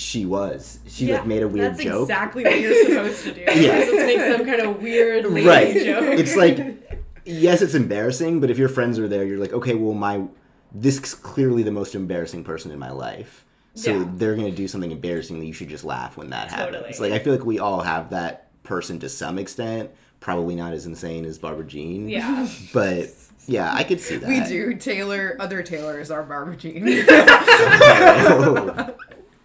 she was. She like made a weird joke. that's joke. exactly what you're supposed to do. Yeah. Yeah. Just make some kind of weird lady right. joke. It's like yes, it's embarrassing, but if your friends are there, you're like, okay, well, my this is clearly the most embarrassing person in my life. So Yeah. they're gonna do something embarrassing. That you should just laugh when that Totally. happens. Like I feel like we all have that person to some extent. Probably not as insane as Barbara Jean. yeah. But yeah, I could see that. We do. Taylor, other Taylors are Barbara Jean.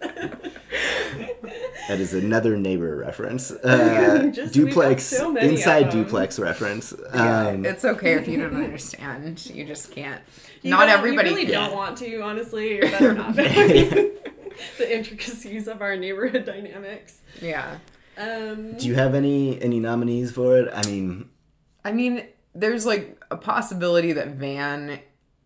that is another neighbor reference. Uh, Just- duplex so inside duplex reference. Yeah, Um, it's okay if you don't understand. You just can't. You Not everybody You really can. don't want to, honestly. You're better not. the intricacies of our neighborhood dynamics. Yeah. Um, do you have any any nominees for it? I mean, I mean, there's like a possibility that Van.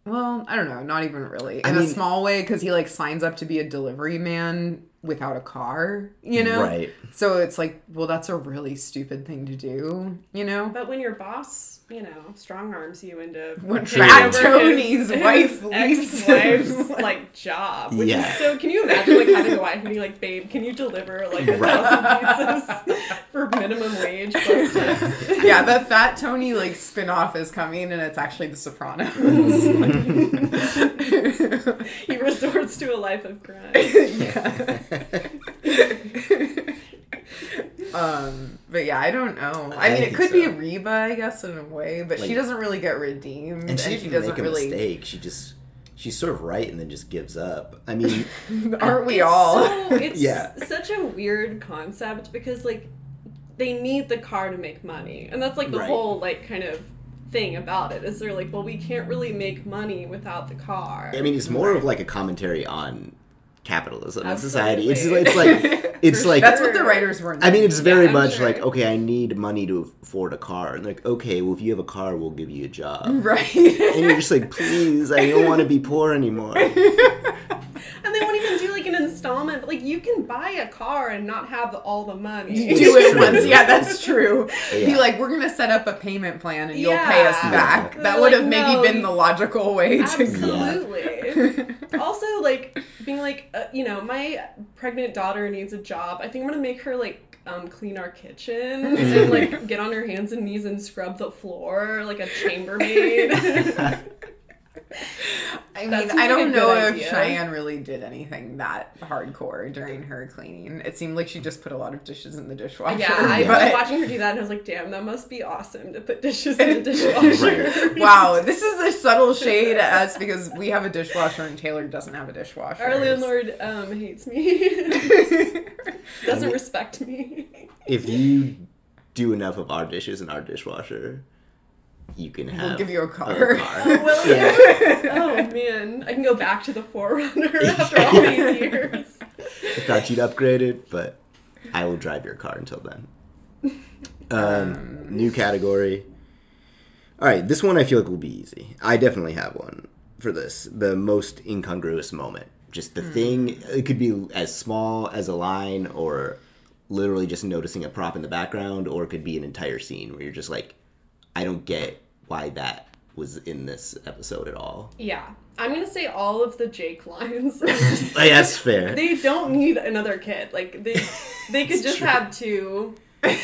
Well, I don't know. Not even really. In I a mean- small way, because he like signs up to be a delivery man without a car. You know. Right. So it's like, well, that's a really stupid thing to do. You know. but when your boss, you know, strong arms you into Fat Tony's wife like job, which Yeah. is so. Can you imagine like having a wife and being like, "Babe, can you deliver like a thousand pizzas for minimum wage plus tips?" yeah, the Fat Tony like spin-off is coming, and it's actually The Sopranos. he resorts to a life of crime. Um, but yeah, I don't know. I, I mean, it think could be. Reba, I guess, in a way, but she doesn't really get redeemed, and she she didn't doesn't make a really. mistake. She just she's sort of right and then just gives up. I mean, Aren't we It's all? So, it's Yeah. such a weird concept because like they need the car to make money, and that's like the Right. whole like kind of thing about it is they're like, well, we can't really make money without the car. I mean, it's more of like a commentary on capitalism and Absolutely. society. It's it's like it's like That's what the writers were. I mean, it's very I'm much sure. like okay, I need money to afford a car, and like okay, well, if you have a car, we'll give you a job. right. And you're just like, please, I don't want to be poor anymore. and they won't even do like an installment. But, like you can buy a car and not have all the money. do it true. once. Yeah, that's true. Be like, we're gonna set up a payment plan and you'll pay us back. They're That would have like, maybe no, been the logical way to go. Absolutely. also, like being like, uh, you know, my pregnant daughter needs a job. I think I'm gonna make her like um, clean our kitchen and like get on her hands and knees and scrub the floor like a chambermaid. I mean, That I don't know if idea. Cheyenne really did anything that hardcore during her cleaning. It seemed like she just put a lot of dishes in the dishwasher. yeah, I but- was watching her do that and I was like, damn, that must be awesome to put dishes in the dishwasher. Wow, this is a subtle shade at us because we have a dishwasher and Taylor doesn't have a dishwasher. Our landlord um, hates me. Doesn't respect me. if you do enough of our dishes in our dishwasher, you can have We'll give you a car. Oh, well, Yeah. oh man, I can go back to the 4Runner after all these years. I thought you'd upgraded, but I will drive your car until then. Um, new category. All right, this one I feel like will be easy. I definitely have one for this. The most incongruous moment. Just the thing. It could be as small as a line, or literally just noticing a prop in the background, or it could be an entire scene where you're just like, I don't get why that was in this episode at all. Yeah, I'm gonna say all of the Jake lines. Like, that's fair. they don't need another kid. Like they, they could just true. have two. But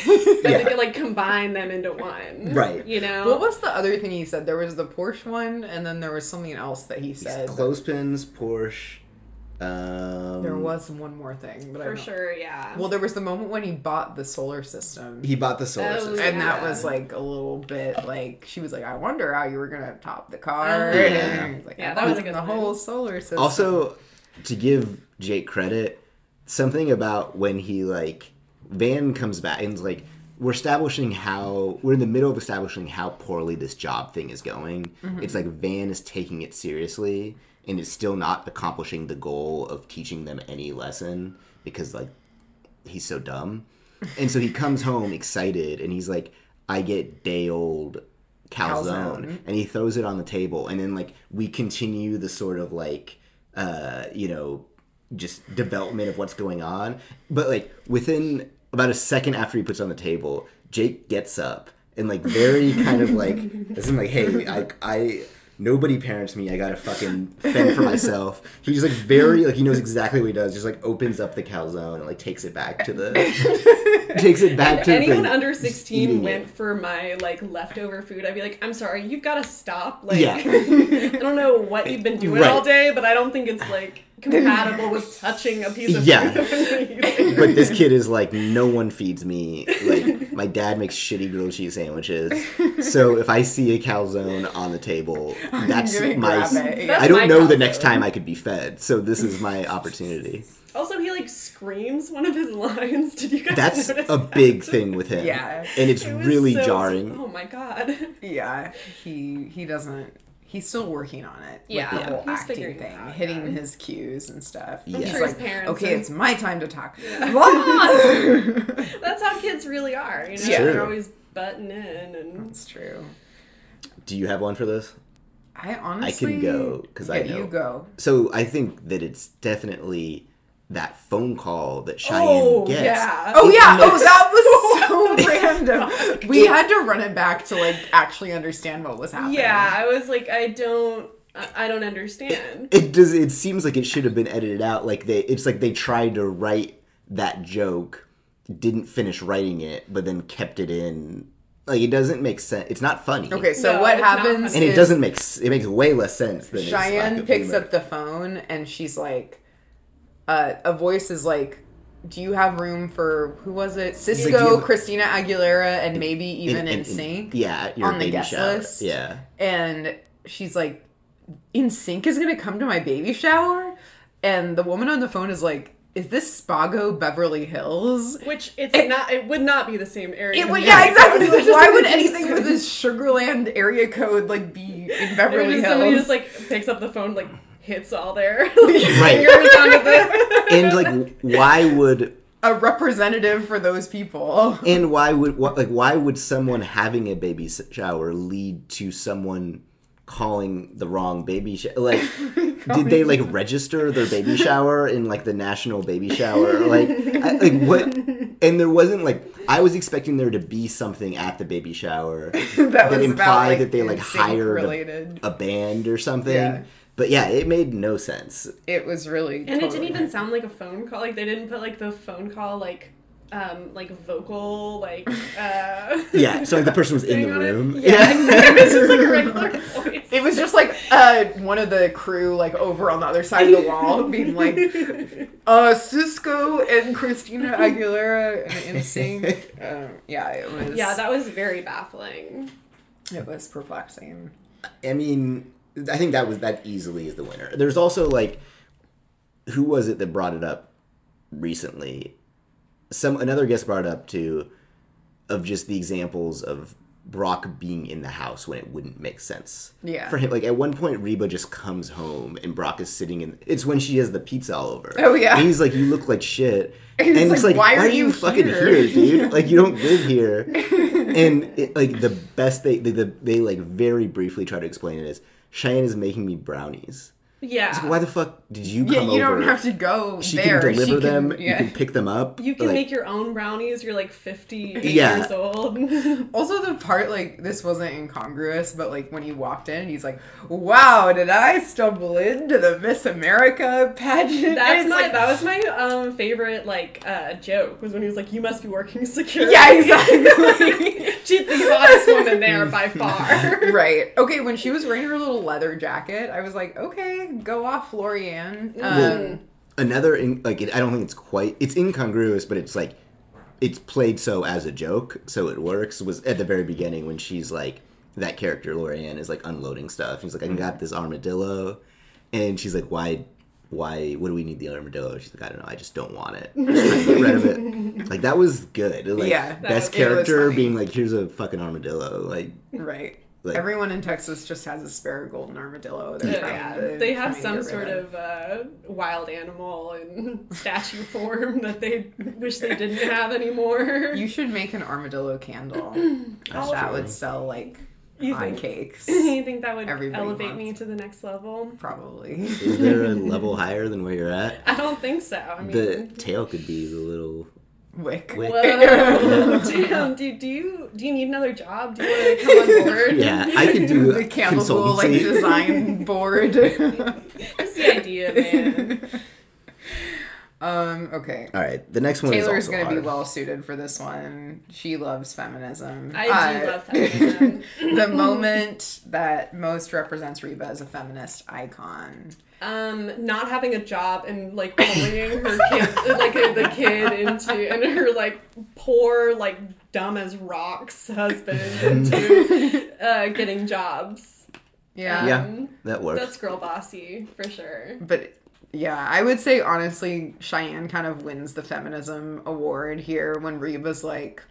they could like combine them into one. Right. You know. What was the other thing he said? There was the Porsche one, and then there was something else that he said. Clothespins, Porsche. Um, There was one more thing, but For don't- sure. Yeah. Well, there was the moment when he bought the solar system. He bought the solar Oh, system. and that was like a little bit like she was like, I wonder how you were gonna top the car. Uh-huh. And was like, Yeah, that was bought a the whole solar system. Also, to give Jake credit, something about when he like Van comes back and is like, we're establishing how we're in the middle of establishing how poorly this job thing is going. Mm-hmm. It's like Van is taking it seriously and is still not accomplishing the goal of teaching them any lesson because like he's so dumb. And so he comes home excited and he's like, I get day old calzone. Calzone. And he throws it on the table. And then like we continue the sort of like uh, you know, just development of what's going on. But like within about a second after he puts it on the table, Jake gets up and like very kind of like as in like, hey, I I nobody parents me, I gotta fucking fend for myself. He's like very like he knows exactly what he does, just like opens up the calzone and like takes it back to the takes it back to Anyone the, under eating 16 it. went for my like leftover food, I'd be like, I'm sorry, you've got to stop. Like, Yeah. I don't know what you've been doing Right. all day, but I don't think it's like compatible with touching a piece of Yeah. food. but this kid is like, no one feeds me. Like, my dad makes shitty grilled cheese sandwiches. So if I see a calzone on the table, that's my. it. That's I don't my know the next time I could be fed. So this is my opportunity. also, he like screams one of his lines. Did you guys That's a that? big thing with him. Yeah. And it's It really so- jarring. Oh my god. yeah, he he doesn't. He's still working on it. Yeah, with the whole he's acting thing, out, hitting yeah. his cues and stuff. I'm He's sure his like, parents okay, are- it's my time to talk. That's how kids really are. You know, Yeah. they're always butting in and That's true. Do you have one for this? I honestly go, 'cause I yeah, know. you go. So I think that it's definitely that phone call that Cheyenne Oh, gets. yeah. Oh It yeah! Oh, that was so random. We had to run it back to like actually understand what was happening. yeah, I was like, I don't, I, I don't understand. it does it seems like it should have been edited out like they it's like they tried to write that joke didn't finish writing it but then kept it in like it doesn't make sense it's not funny Okay, so No, what happens? and it doesn't make it makes way less sense than its lack Cheyenne picks humor. up the phone and she's like, uh, a voice is like, "Do you have room for who was it? Sisqó, do you have- Christina Aguilera, and maybe even in, in- sync." yeah your on the baby guest shower. list. yeah and she's like NSYNC is gonna come to my baby shower and the woman on the phone is like is this Spago Beverly Hills? Which it's not. It would not be the same area. It would, Yeah, yeah, exactly. Like, why like would anything with this Sugar Land area code like be in Beverly just Hills? somebody just like picks up the phone, like hits all their like, Right. fingers onto the. and like why would a representative for those people. and why would what, like why would someone having a baby shower lead to someone calling the wrong baby shower like did they like register their baby shower in like the national baby shower like I, like what and there wasn't like i was expecting there to be something at the baby shower that that implied about, like, that they like hired a, a band or something Yeah. But yeah it made no sense It was really And it didn't even sound like a phone call. Like they didn't put like the phone call like um like vocal like uh yeah so like the person was in the on it. room Yeah, exactly. It's just like a regular voice. It was just like uh, one of the crew, like over on the other side of the wall, being like, uh, Sisqó and Christina Aguilera and NSYNC. Um, yeah, it was. Yeah, that was very baffling. it was perplexing. I mean, I think that was that easily is the winner. There's also like, who was it that brought it up recently? Some another guest brought it up too, of just the examples of Brock being in the house when it wouldn't make sense. Yeah. For him, like at one point, Reba just comes home and Brock is sitting in. It's when she has the pizza all over. Oh, yeah. And he's like, "You look like shit." And And, it's like, like, "Why are you fucking here?" here, dude? Like you don't live here." and it, like the best they, they they they like very briefly try to explain it is Cheyenne is making me brownies. Yeah. It's like, why the fuck did you come Yeah, you over? don't have to go She there. can deliver She can- them. yeah. You can pick them up. you can like, make your own brownies. You're like 50 Yeah. years old. Also, the part like this wasn't incongruous, but like when he walked in, he's like, "Wow, did I stumble into the Miss America pageant?" That's my like, that was my um favorite like uh joke was when he was like you must be working security. yeah, exactly. She's the hottest woman there by far. right. Okay, when she was wearing her little leather jacket, I was like, "Okay, go off, Lori Ann." Um, another in, like it, I don't think it's quite it's incongruous, but it's like it's played so as a joke, so it works. Was at the very beginning when she's like that character Lori Ann is like unloading stuff. He's like, I got this armadillo, and she's like, why? Why? What do we need the armadillo? She's like, I don't know. I just don't want it. Just trying to get rid of it. Like that was good. Like, Yeah, best was- character being like, here's a fucking armadillo. Like, right. Like- Everyone in Texas just has a spare golden armadillo. They're trying Yeah, to- they have some sort of uh, wild animal in statue form that they wish they didn't have anymore. You should make an armadillo candle. Oh. that would sell like You high think- cakes. you think that would Everybody elevate wants- me to the next level? Probably. is there a level higher than where you're at? I don't think so. I mean, The tail could be the little. Wick. Wick. Whoa, damn, dude, do you do you need another job? Do you want to come on board? Yeah, I can do the candle school like design board. That's the idea, man. um. Okay. All right, the next one Taylor's is gonna be well suited for this one. She loves feminism. I do Uh, love feminism. the moment that most represents Reba as a feminist icon. Um, not having a job and like bullying her kid, like the kid into, and her like poor, like dumb as rocks husband into uh, getting jobs. Yeah. Yeah, Um, that works. That's girl bossy for sure. But yeah, I would say honestly, Cheyenne kind of wins the feminism award here when Reba's like,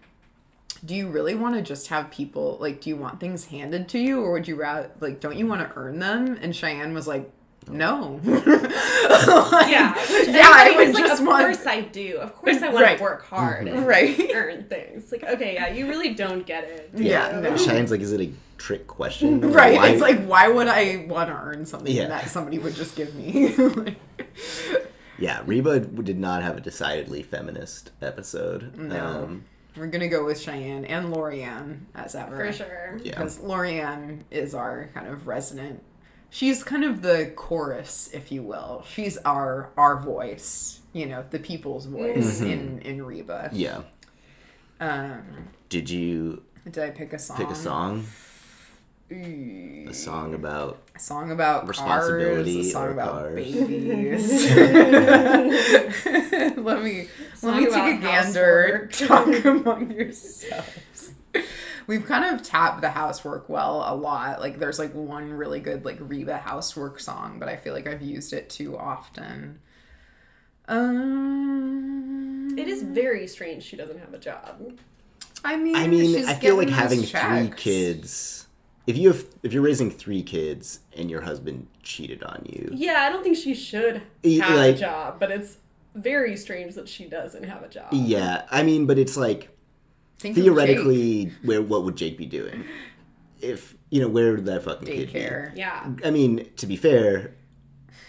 do you really want to just have people like do you want things handed to you or would you rather like don't you want to earn them? And Cheyenne was like, no. Like, Yeah, yeah, I would was like, just of want course I do. Of course I want Right. to work hard and Right. earn things. Like, okay, yeah, you really don't get it. Yeah, no. Cheyenne's like, is it a trick question? Right. why- It's like why would I want to earn something Yeah. that somebody would just give me? yeah, Reba did not have a decidedly feminist episode. No. Um, We're gonna go with Cheyenne and Lori Ann as ever. For sure. yeah. because Lori Ann is our kind of resident. She's kind of the chorus, if you will. She's our our voice, you know, the people's voice in in Reba. Yeah. Um, Did you did I pick a song? pick a song? A song about A song about Responsibility cars, a song about cars. babies. let me let Song me about take a gander. Talk among yourselves. We've kind of tapped the housework well a lot. Like there's like one really good like Reba housework song, but I feel like I've used it too often. Um, It is very strange she doesn't have a job. I mean, I mean, she's I feel like having those three kids. If you have, if you're raising three kids and your husband cheated on you, Yeah, I don't think she should have like- a job, but it's very strange that she doesn't have a job. yeah. I mean, but it's like Think theoretically, where what would Jake be doing? If you know, where would that fucking Jake kid daycare. Yeah. I mean, to be fair,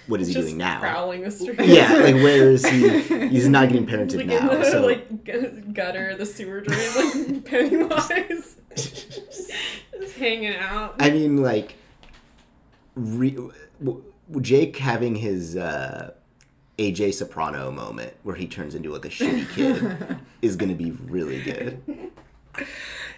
what is he Just doing now? prowling the streets. Yeah, like where is he? He's not getting parented like now. in the so like gu- gutter, the sewer drain, like Pennywise, just hanging out. I mean, like, re- w- w- Jake having his uh, AJ Soprano moment where he turns into like a shitty kid is going to be really good.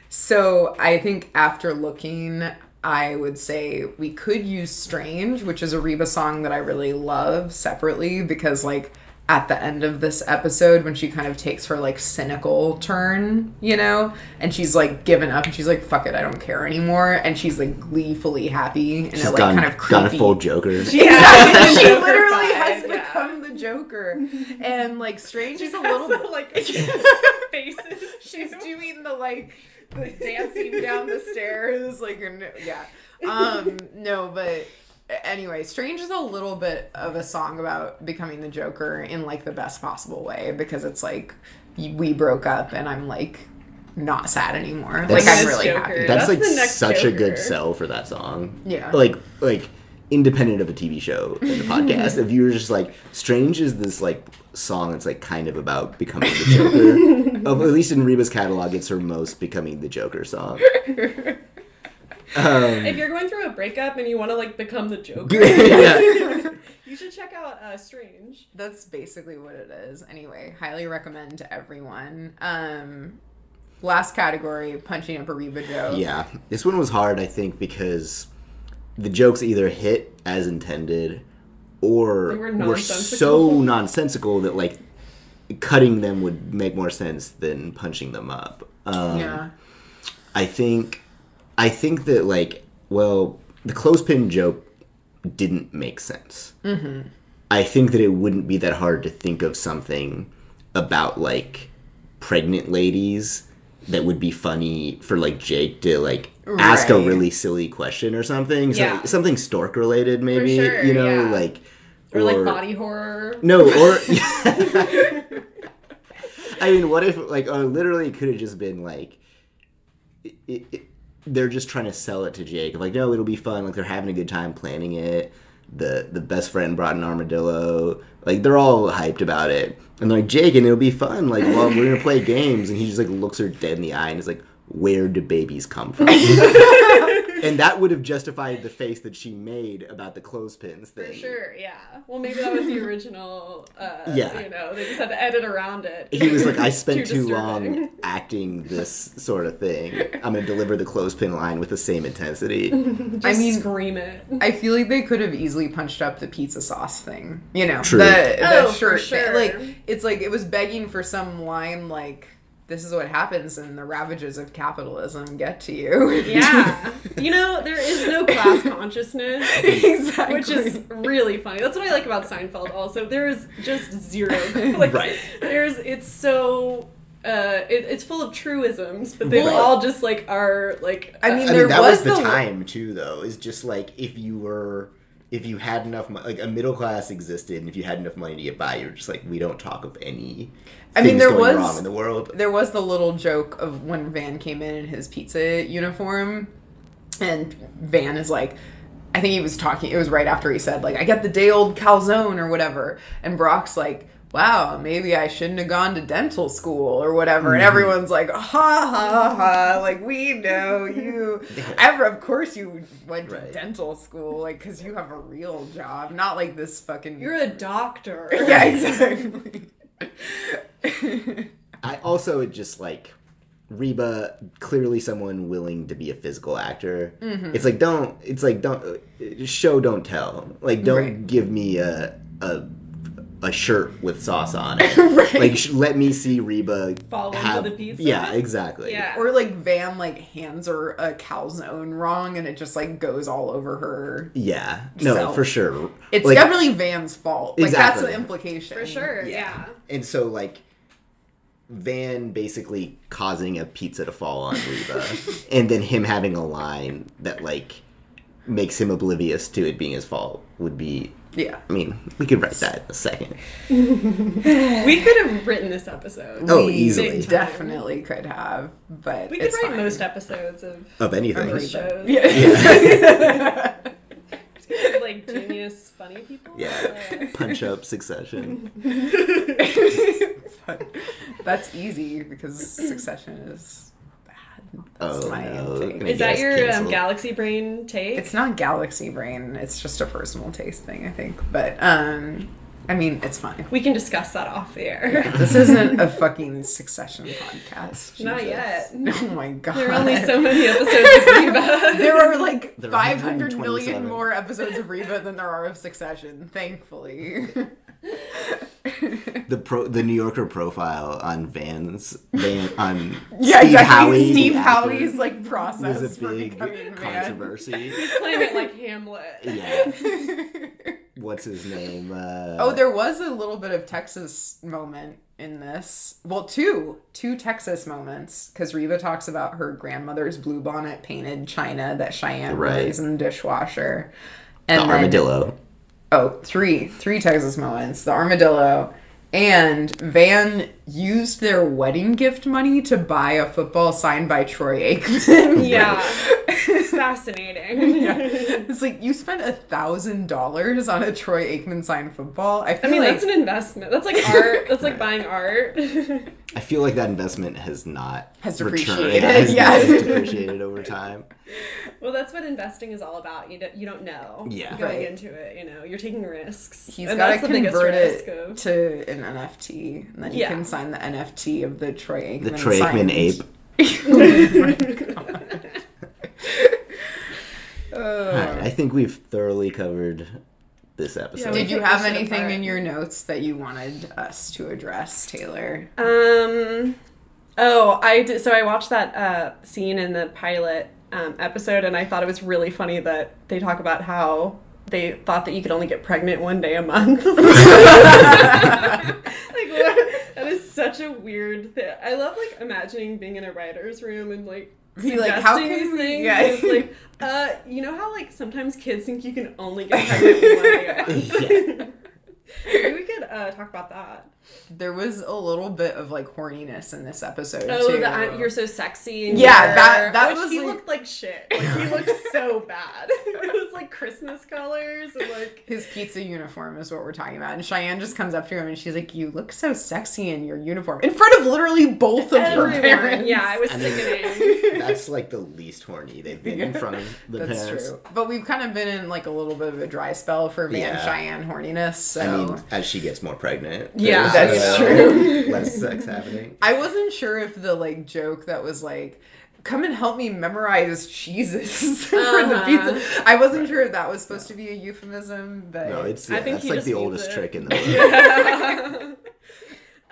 So I think after looking, I would say we could use Strange, which is a Reba song that I really love separately because like at the end of this episode when she kind of takes her like cynical turn, you know, and she's like given up and she's like, fuck it, I don't care anymore. And she's like gleefully happy and She's it like gone, kind of creepy. gone full Joker. Exactly. she Joker literally vibe, has yeah. become the Joker. And like Strange is a little the, like faces. She's doing the like the dancing down the stairs, like and, yeah. Um, no, but anyway, Strange is a little bit of a song about becoming the Joker in like the best possible way because it's like we broke up and I'm like not sad anymore. That's- like I'm really Joker. happy. That's, That's like the next such a good sell for that song. Yeah. Like like independent of a TV show and the podcast. if you were just like Strange is this like song that's like kind of about becoming the Joker. of, at least in Reba's catalog, it's her most becoming the Joker song. Um, If you're going through a breakup and you want to like become the Joker, you should check out uh, Strange. That's basically what it is. Anyway, highly recommend to everyone. Um last category, punching up a Reba joke. Yeah, this one was hard, I think, because the jokes either hit as intended or They were were, so nonsensical. nonsensical that like cutting them would make more sense than punching them up. Um, Yeah. I think, I think that like, well, the clothespin joke didn't make sense. Mm-hmm. I think that it wouldn't be that hard to think of something about like pregnant ladies that would be funny for like Jake to like ask a really silly question or something. So- Yeah. something stork related, maybe. sure, you know, yeah. like Or, like body horror. no, or I mean, what if like oh, literally it could have just been like it, it- they're just trying to sell it to Jake. Like, no, it'll be fun. Like they're having a good time planning it. The the best friend brought an armadillo. Like they're all hyped about it. And they're like Jake, and it'll be fun. Like, well, we're gonna play games. And he just like looks her dead in the eye and is like, "Where do babies come from?" and that would have justified the face that she made about the clothespins thing. For sure, yeah. Well, maybe that was the original. Uh, Yeah. You know, they just had to edit around it. he was like, I spent too, disturbing. long acting this sort of thing. I'm gonna deliver the clothespin line with the same intensity. Just I mean- scream it. I feel like they could have easily punched up the pizza sauce thing. You know, True. the the Oh, for shirt thing. sure. Like it's like it was begging for some line like this is what happens and the ravages of capitalism get to you. Yeah. you know, there is no class consciousness. exactly. Which is really funny. That's what I like about Seinfeld. Also, there is just zero. Like, Right. There's. It's so. Uh, it, it's full of truisms, but they Well- all just like are like. I mean, I There mean, that was was, the, the- time too, though. Is just like if you were, if you had enough, mo- like a middle class existed, and if you had enough money to get by, you're just like, we don't talk of any. I mean, there was- wrong in the world. there was the little joke of when Van came in in his pizza uniform, and Van is like, I think he was talking. It was right after he said like, "I get the day old calzone" or whatever, and Brock's like. Wow, maybe I shouldn't have gone to dental school or whatever. And everyone's like, ha ha ha, like, we know you. Ever, of course, you went to Right. dental school, like, because you have a real job, not like this fucking. You're a doctor. yeah, exactly. I also it just like Reba, clearly someone willing to be a physical actor. Mm-hmm. It's like don't. It's like don't show, don't tell. Like don't Right. give me a a a shirt with sauce on it. Right. Like, sh- let me see Reba Fall into have the pizza? Yeah, exactly. Yeah. Or like Van like hands her a calzone wrong and it just like goes all over her. Yeah. No, So- for sure. It's Like, definitely Van's fault. Like that's the implication. For sure, yeah. And so, like, Van basically causing a pizza to fall on Reba, and then him having a line that, like, makes him oblivious to it being his fault would be. Yeah. I mean, we could write that in a second. We could have written this episode. Oh, We easily. Definitely could have, but We could it's write fine. most episodes of Of anything. our shows. Yeah. like genius funny people. Yeah. Punch up succession. That's easy because Succession is bad. That's Oh, my no. take. Gonna Is that your um, galaxy brain take? It's not Galaxy Brain. It's just a personal taste thing, I think. But um, I mean, it's fine. we can discuss that off the air. This isn't a fucking Succession podcast. Not yet. Oh my god. There are only so many episodes of Reba. There are like There are 500 million more episodes of Reba than there are of Succession, thankfully. The pro, the New Yorker profile on Van's Van on yeah, Steve exactly. Howey, Steve Howey's like process was a for big becoming man. controversy. Playing it like Hamlet. yeah. What's his name? Uh, Oh, there was a little bit of Texas moment in this. Well, two, two Texas moments because Reba talks about her grandmother's blue bonnet painted china that Cheyenne Right. wears in the dishwasher. the And then, armadillo. Oh, three, three Texas moments: the armadillo, and Van used their wedding gift money to buy a football signed by Troy Aikman. Yeah. It's fascinating. Yeah. It's like you spent a thousand dollars on a Troy Aikman signed football. I I mean, like that's an investment. That's like art. That's like buying art. I feel like that investment has not Has returned- depreciated, has yeah. not depreciated over time. well, that's what investing is all about. You don't, you don't know. Yeah. Going Right. into it, you know, you're taking risks. He's and got to that's the biggest convert it of. to an NFT, and then you Yeah. can sign the NFT of the Troy Aikman. The Troy signed- Aikman ape. Oh. Alright, I think we've thoroughly covered this episode. we Did you have anything apart. in your notes that you wanted us to address, Taylor? Um. Oh, I did. So I watched that uh, scene in the pilot um, episode, and I thought it was really funny that they talk about how they thought that you could only get pregnant one day a month. like what? that is such a weird thing. I love like imagining being in a writer's room and like. Be like, how can these we- things. yeah. It's like, uh, you know how like sometimes kids think you can only get pregnant one day a month. Maybe we could uh, talk about that. There was a little bit of like horniness in this episode Oh, too. the, uh, you're so sexy. And Yeah, you're- that- that Which was, he like- looked like shit. Like he looked so bad. it was like Christmas colors and like. his pizza uniform is what we're talking about, and Cheyenne just comes up to him and she's like, "You look so sexy in your uniform," in front of literally both of her parents. Yeah, it was I mean, sickening. That's like the least horny they've been in front of the That's parents. true. But we've kind of been in like a little bit of a dry spell for Van Yeah. Cheyenne horniness. So I mean, as she gets more pregnant, Yeah. There's, That's true. Less sex happening. I wasn't sure if the like joke that was like, "Come and help me memorize cheeses for the Uh-huh. pizza." I wasn't sure if that was supposed to be a euphemism, but No, it's I think that's he like just the means oldest it. trick in the book.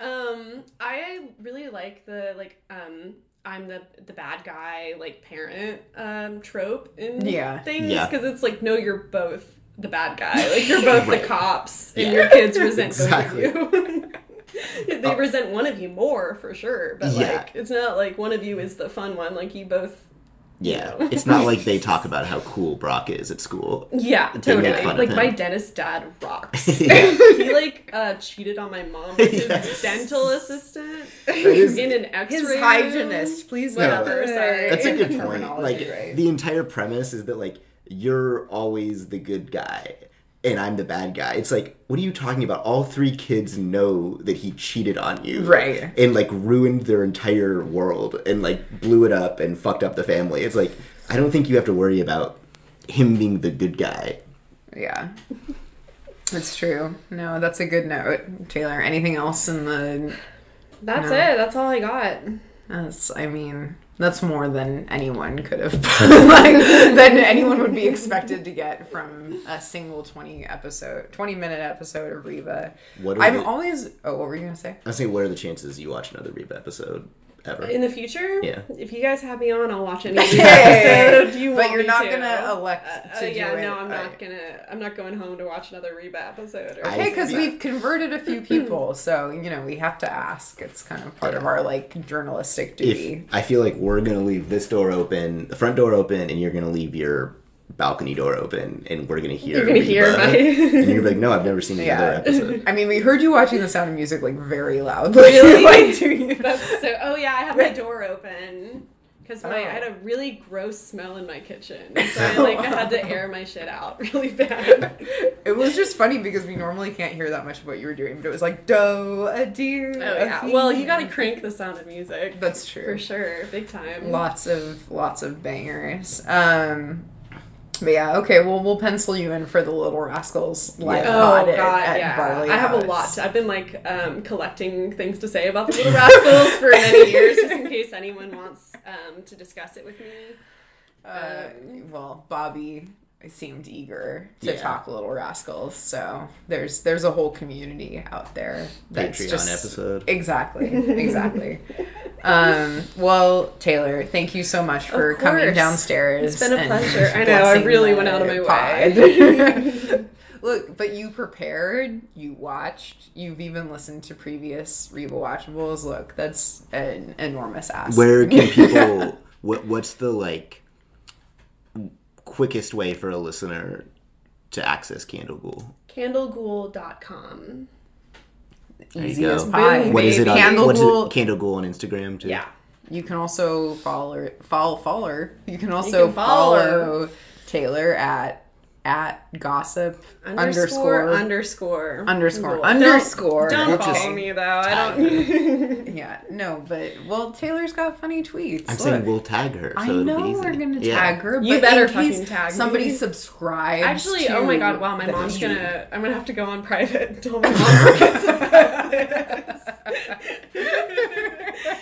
um, I really like the like um. I'm the the bad guy, like parent um, trope in Yeah. things Yeah. because it's like no, you're both the bad guy. Like you're both Right. the cops, and Yeah. your kids resent Exactly. both of you. they resent one of you more for sure, but Yeah. like it's not like one of you is the fun one. Like you both, Yeah, know. it's not like they talk about how cool Brock is at school. yeah, They totally. make fun of Like him. my dentist dad rocks. He like uh, cheated on my mom with his Yes. dental assistant is- in an X-ray his room. hygienist, please. Whatever, get the- sorry. That's a good point. Like right. the entire premise is that like you're always the good guy and I'm the bad guy. It's like, what are you talking about? All three kids know that he cheated on you. Right. And like ruined their entire world and like blew it up and fucked up the family. It's like I don't think you have to worry about him being the good guy. Yeah. That's true. No, that's a good note, Taylor. Anything else in the? That's No. it. That's all I got. That's, I mean, That's more than anyone could have, like, than anyone would be expected to get from a single 20 episode, 20 minute episode of Reba. What I'm the- always, oh, what were you going to say? I was saying, what are the chances you watch another Reba episode ever? In the future, Yeah. If you guys have me on, I'll watch any episode you But want you're not to. gonna elect Uh, to uh, yeah, do it. no, I'm Uh, not gonna. I'm not going home to watch another Reba episode. Or I- Hey, because we've converted a few people, so you know we have to ask. It's kind of part of our like journalistic duty. if I feel like we're gonna leave this door open, the front door open, and you're gonna leave your balcony door open, and we're gonna hear. You're gonna hear Reba, my- and you're like, no, I've never seen Yeah. another episode. I mean, we heard you watching The Sound of Music like very loudly. Really? like, do you- That's so. Oh yeah, I have my door open because my Oh. I had a really gross smell in my kitchen, so I like I had to air my shit out really bad. It was just funny because we normally can't hear that much of what you were doing, but it was like do a deer. Oh yeah. Well, you gotta crank the sound of music. That's true. for sure, big time. Lots of lots of bangers. Um, but yeah, okay. Well, we'll pencil you in for the Little Rascals live Yeah. Oh god, at yeah. Barley I have a House. lot. I've been like um, collecting things to say about the Little Rascals for many years, just in case anyone wants um, to discuss it with me. Uh, well, Bobby seemed eager to Yeah. talk Little Rascals, so there's there's a whole community out there. That's Patreon just, episode. Exactly, exactly. um, well, Taylor, thank you so much for coming downstairs. It's been a pleasure. I know, I really went out of my way. Look, but you prepared, you watched, you've even listened to previous Reba Watchables. Look, that's an enormous ask. Where can people? what What's the like quickest way for a listener to access Candle Ghoul? Candleghoul.com. There Easy as pie. What is it on? Candle what is Ghoul- it? Candle Ghoul on Instagram too. Yeah. You can also follow follow follow. You can also can follow. follow Taylor at at gossip Underscore, underscore underscore, underscore Don't- underscore. Don't, follow me though. I don't. yeah no, but well Taylor's got funny tweets. I'm Look. saying we'll tag her. So I it'll know be easy. we're gonna Yeah. tag her. You better in case fucking tag me. Somebody subscribes. Actually, oh my god! Wow, my mom's feed. gonna. I'm gonna have to go on private and tell my mom forgets about this.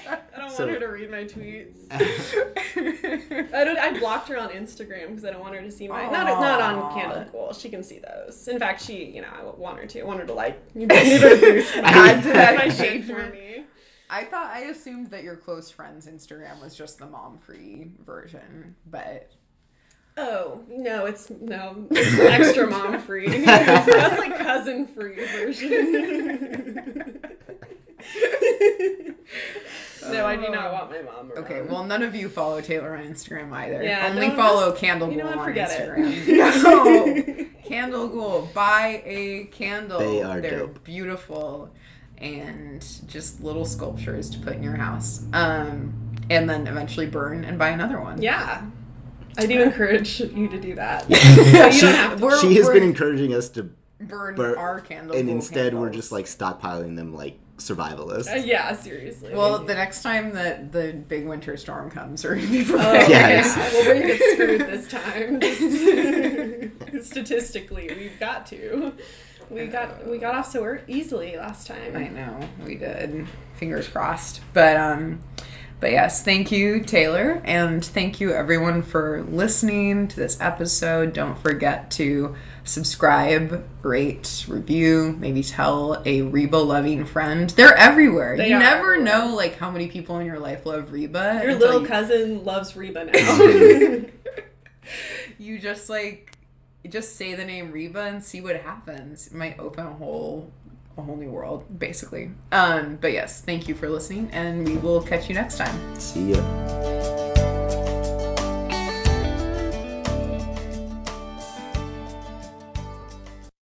I don't So- want her to read my tweets. I don't. I blocked her on Instagram because I don't want her to see my. Not not on Aw. Candle Ghoul. She can see those. In fact, she. You know, I want her to. I want her to like. You better boost Add to that my shade for me. I thought I assumed that your close friends Instagram was just the mom free version, but Oh no, it's no, it's extra mom free. That's like cousin free version. No, I do not want my mom. Around. Okay, well, none of you follow Taylor on Instagram either. Yeah, Only no, follow just- Candle you know Ghoul on forget it. Instagram. No, Candle Ghoul. Buy a candle. They are They're dope. beautiful and just little sculptures to put in your house. Um, and then eventually burn and buy another one. yeah, I do encourage you to do that. But you don't have to. We're- she has we're- been encouraging us to, burn Bur- our candles, and Ghoul instead we're just like stockpiling them like survivalists. Uh, yeah, seriously. Well, the next time that the big winter storm comes, we're gonna be Oh, prepared. Yeah, yeah, it's- well, we're gonna get screwed this time. Statistically, we've got to. We got we got off so easily last time. I know we did. Fingers crossed. But um, but yes, thank you, Taylor, and thank you everyone for listening to this episode. Don't forget to subscribe, rate, review, maybe tell a Reba loving friend. They're everywhere. They you are never know like how many people in your life love Reba. Your little you- cousin loves Reba now. you just like just say the name Reba and see what happens. It might open a whole a whole new world, basically. Um, but yes, thank you for listening, and we will catch you next time. See ya.